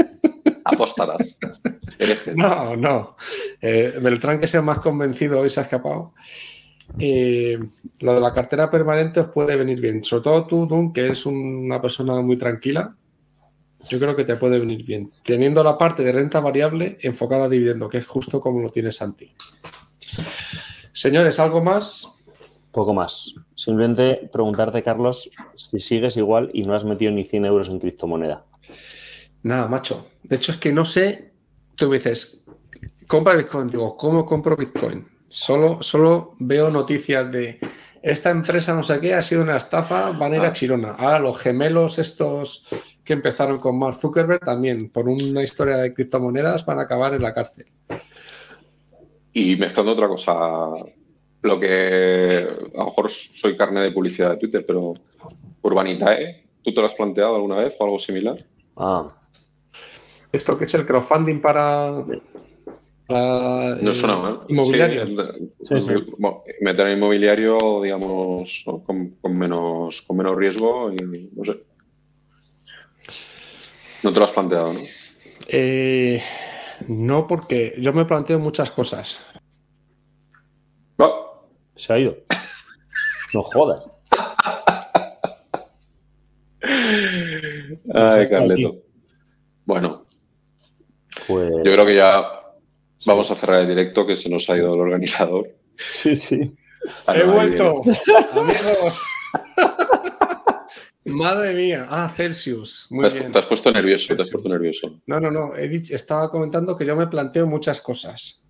Apostarás. No, no. Eh, Beltrán, que sea más convencido, hoy se ha escapado. Eh, lo de la cartera permanente os puede venir bien. Sobre todo tú, Dun, que eres una persona muy tranquila. Yo creo que te puede venir bien. Teniendo la parte de renta variable enfocada a dividendo, que es justo como lo tiene Santi. Señores, ¿algo más? Poco más. Simplemente preguntarte, Carlos, si sigues igual y no has metido ni 100 euros en criptomoneda. Nada, macho. De hecho, es que no sé. Tú me dices, compra Bitcoin. Digo, ¿cómo compro Bitcoin? Solo, solo veo noticias de esta empresa, no sé qué, ha sido una estafa, van a ir a ah. Chirona. Ahora los gemelos estos que empezaron con Mark Zuckerberg también, por una historia de criptomonedas, van a acabar en la cárcel. Y mezclando otra cosa, lo que a lo mejor soy carne de publicidad de Twitter, pero Urbanitae, ¿tú te lo has planteado alguna vez o algo similar? Ah. ¿Esto qué es el crowdfunding para, no suena mal. Inmobiliario. meter en inmobiliario, digamos, con, menos, con menos riesgo y no sé. No te lo has planteado, ¿no? Eh, no, porque yo me planteo muchas cosas. Se ha ido. No jodas. Ay, Carleto. Bueno. Pues... Yo creo que ya vamos a cerrar el directo que se nos ha ido el organizador. Sí, sí. He vuelto. Amigos. Madre mía. Ah, Celsius. Muy te, bien. Te has puesto nervioso, te has puesto nervioso. No, no, no. He estaba comentando que yo me planteo muchas cosas.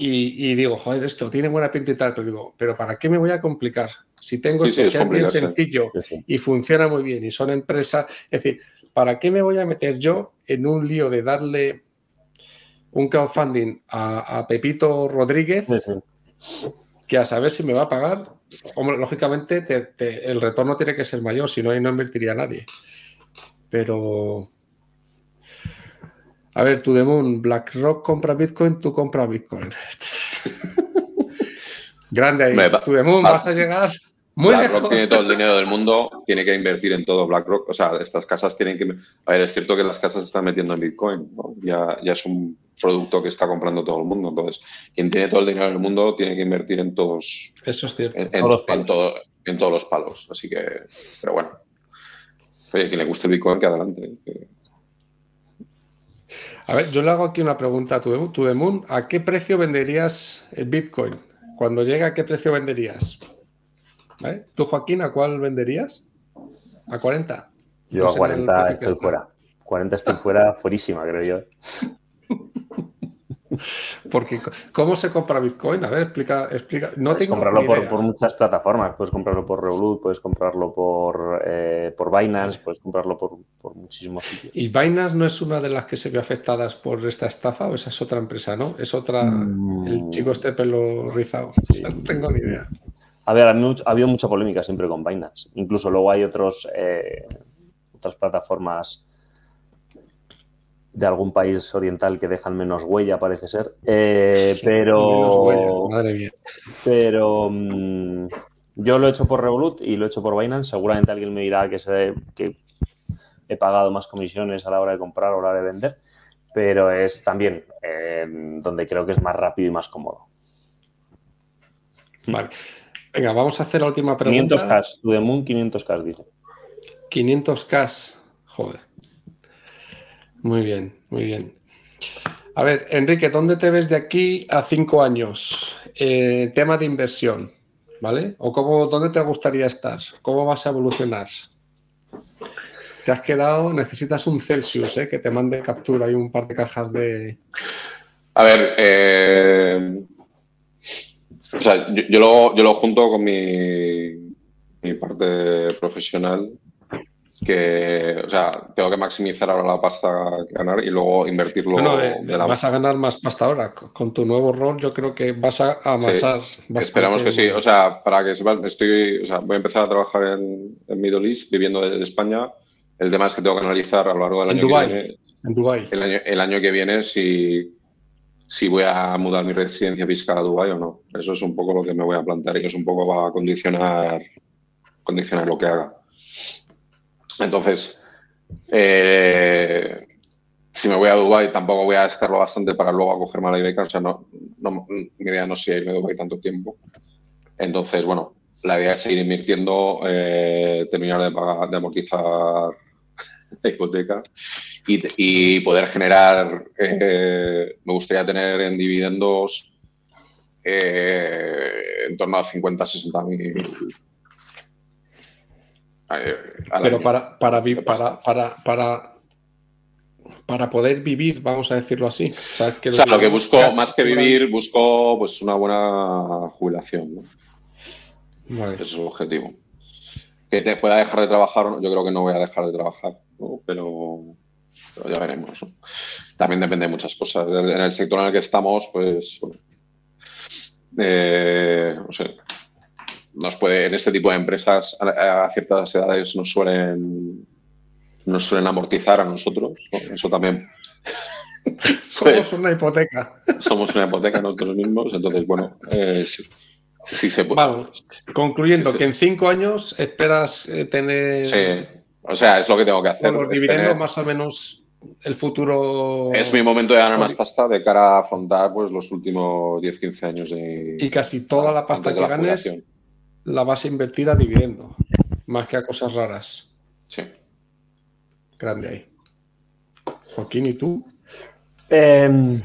Y, digo, joder, esto tiene buena pinta y tal, pero digo, ¿pero para qué me voy a complicar? Si tengo esto que es bien sencillo y funciona muy bien y son empresas, es decir, ¿para qué me voy a meter yo en un lío de darle un crowdfunding a, Pepito Rodríguez que a saber si me va a pagar? Hombre, lógicamente el retorno tiene que ser mayor, si no, ahí no invertiría nadie. Pero a ver, tu Demon, BlackRock compra Bitcoin, tú compras Bitcoin. Grande ahí. tu Demon, vas a llegar muy BlackRock tiene todo el dinero del mundo, tiene que invertir en todo BlackRock. O sea, estas casas tienen que. A ver, es cierto que las casas están metiendo en Bitcoin. Ya, ya es un producto que está comprando todo el mundo. Entonces, quien tiene todo el dinero del mundo tiene que invertir en todos. Eso es cierto. En, todos, los palos. En, todos los palos. Así que. Pero bueno. Oye, quien le guste el Bitcoin, que adelante. A ver, yo le hago aquí una pregunta a tu, Moon. ¿A qué precio venderías el Bitcoin? Cuando llega, ¿a qué precio venderías? ¿Tú, Joaquín, a cuál venderías? ¿A 40? Yo a 40 estoy fuera. 40 estoy fuera, fuerísima, creo yo. Porque, ¿cómo se compra Bitcoin? A ver, explica. explica. No puedes comprarlo por, muchas plataformas. Puedes comprarlo por Revolut, puedes comprarlo por, eh, por Binance, puedes comprarlo por, muchísimos sitios. ¿Y Binance no es una de las que se ve afectadas por esta estafa o esa es otra empresa, no? Es otra. El mm. chico este pelo rizado. no tengo ni idea. A ver, ha habido mucha polémica siempre con Binance. Incluso luego hay otros, eh, otras plataformas de algún país oriental que dejan menos huella, parece ser. Eh, pero. Madre mía. Pero. Mm, yo lo he hecho por Revolut y lo he hecho por Binance. Seguramente alguien me dirá que, se, que he pagado más comisiones a la hora de comprar o a la hora de vender. Pero es también eh, donde creo que es más rápido y más cómodo. Vale. Venga, vamos a hacer la última pregunta. 500K, tu de Moon 500K, dice. 500K, joder. Muy bien, muy bien. A ver, Enrique, ¿dónde te ves de aquí a cinco años? Eh, tema de inversión, ¿vale? ¿O cómo, dónde te gustaría estar? ¿Cómo vas a evolucionar? Te has quedado, necesitas un Celsius, ¿eh? que te mande captura y un par de cajas de... A ver, eh, o sea, yo, yo, lo, yo, lo, junto con mi, mi parte profesional que, o sea, tengo que maximizar ahora la pasta que ganar y luego invertirlo. Bueno, eh, vas a ganar más pasta ahora. Con tu nuevo rol, yo creo que vas a amasar. esperamos que sí. O sea, para que estoy, o sea, voy a empezar a trabajar en, en Middle East, viviendo desde España. El tema es que tengo que analizar a lo largo del año que viene. En Dubai. El año, el año que viene, si, si voy a mudar mi residencia fiscal a Dubai o no. Eso es un poco lo que me voy a plantear y que es un poco va a condicionar, condicionar lo que haga. Entonces, eh, si me voy a Dubái, tampoco voy a estarlo bastante para luego a coger mala beca. O sea, no, mi idea no es irme a Dubái tanto tiempo. Entonces, bueno, la idea es seguir invirtiendo, eh, terminar de, pagar, de amortizar la hipoteca y, poder generar, eh, me gustaría tener en dividendos en torno a 50, 60 mil eh, Pero para, para, para, para, para, para poder vivir, vamos a decirlo así. O sea, lo que busco, más que vivir, busco pues una buena jubilación. Ese es el objetivo. Que te pueda dejar de trabajar, yo creo que no voy a dejar de trabajar, pero, ya veremos. También depende de muchas cosas. En el sector en el que estamos, pues, eh, no sé, nos puede, en este tipo de empresas a, ciertas edades nos suelen, nos suelen amortizar a nosotros. Eso también. somos una hipoteca. Somos una hipoteca nosotros mismos, entonces, bueno, eh, sí, se puede. Vamos, concluyendo, que en cinco años esperas eh, tener. Sí, o sea, es lo que tengo que hacer. Los dividendos más o menos el futuro. Es mi momento de ganar más pasta de cara a afrontar pues, los últimos 10-15 años de. Y casi toda la pasta que ganes la vas a invertir a dividendo, más que a cosas raras. Sí. Grande ahí. Joaquín, ¿y tú? Em,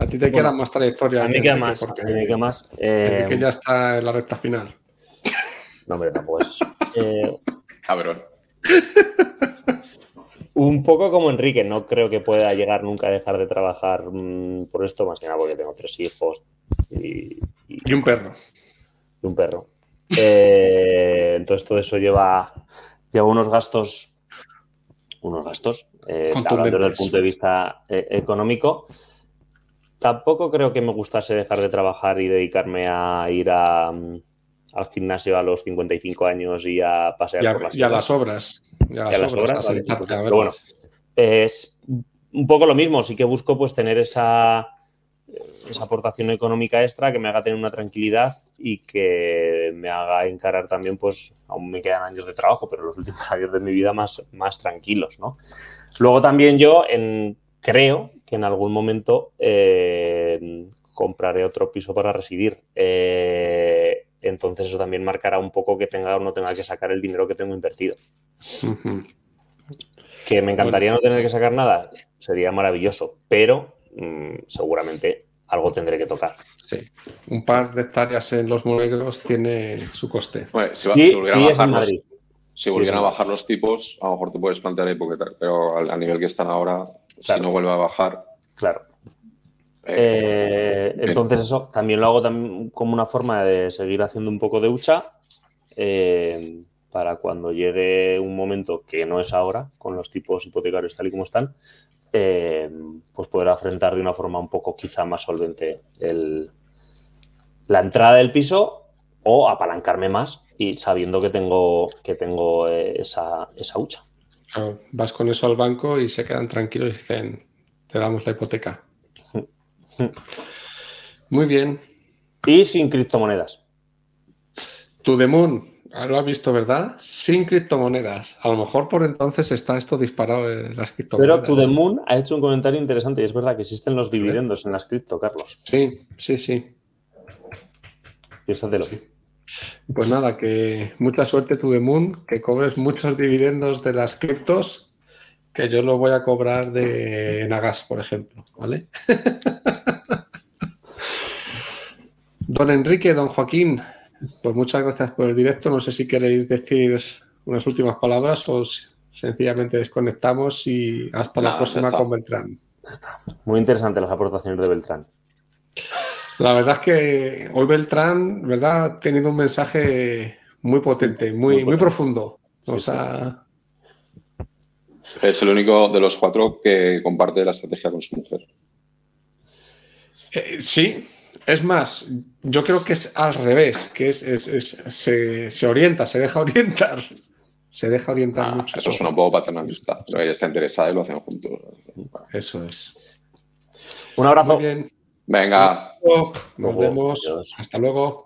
a ti te queda más trayectoria. A mí queda más. Porque, me queda más. que em, ya está en la recta final. No, hombre, no puedes. eh, Cabrón. Un poco como Enrique, no creo que pueda llegar nunca a dejar de trabajar mm, por esto, más que nada porque tengo tres hijos y, y un perro. Y un perro. Eh, entonces todo eso lleva, lleva unos gastos, unos gastos, eh, hablando desde el punto de vista eh, económico. Tampoco creo que me gustase dejar de trabajar y dedicarme a ir al gimnasio a los 55 años y a pasear por las Y a las obras. Y a, las obras. pero bueno, es un poco lo mismo. Sí que busco pues tener esa esa aportación económica extra que me haga tener una tranquilidad y que me haga encarar también, pues aún me quedan años de trabajo, pero los últimos años de mi vida más, más tranquilos, ¿no? Luego también yo en, creo que en algún momento eh, compraré otro piso para residir. Eh, entonces eso también marcará un poco que tenga o no tenga que sacar el dinero que tengo invertido. Que me encantaría no tener que sacar nada, sería maravilloso, pero mm, seguramente algo tendré que tocar. Sí, un par de hectáreas en los monegros tiene su coste. si, volvieran, a, bajar los tipos, a lo mejor te puedes plantear hipotecar, pero al, nivel que están ahora, si no vuelve a bajar. Claro. Eh, eh, entonces, eso también lo hago como una forma de seguir haciendo un poco de hucha eh, para cuando llegue un momento que no es ahora, con los tipos hipotecarios tal y como están, eh, pues poder afrontar de una forma un poco quizá más solvente la entrada del piso o apalancarme más y sabiendo que tengo, que tengo eh, esa, esa hucha. vas con eso al banco y se quedan tranquilos y dicen, te damos la hipoteca. Muy bien. Y sin criptomonedas. To the Ah, lo has visto, ¿verdad? Sin criptomonedas. A lo mejor por entonces está esto disparado en las criptomonedas. Pero To The Moon ha hecho un comentario interesante y es verdad que existen los dividendos en las cripto, Carlos. Sí, sí, sí. Piénsatelo. Pues nada, que mucha suerte To The Moon, que cobres muchos dividendos de las criptos, que yo lo voy a cobrar de Nagas, por ejemplo, ¿vale? don Enrique, don Joaquín, pues muchas gracias por el directo. No sé si queréis decir unas últimas palabras o sencillamente desconectamos y hasta la próxima con Beltrán. Muy interesante las aportaciones de Beltrán. La verdad es que hoy Beltrán, ¿verdad? Ha tenido un mensaje muy potente, muy, muy, profundo. o sea, Es el único de los cuatro que comparte la estrategia con su mujer. Eh, sí, es más, yo creo que es al revés, que es, se, orienta, se deja orientar. Se deja orientar ah, mucho. Eso es un poco paternalista, pero ella está interesada y lo hacen juntos. Eso es. Un abrazo. bien. Venga. Nos vemos. Hasta luego.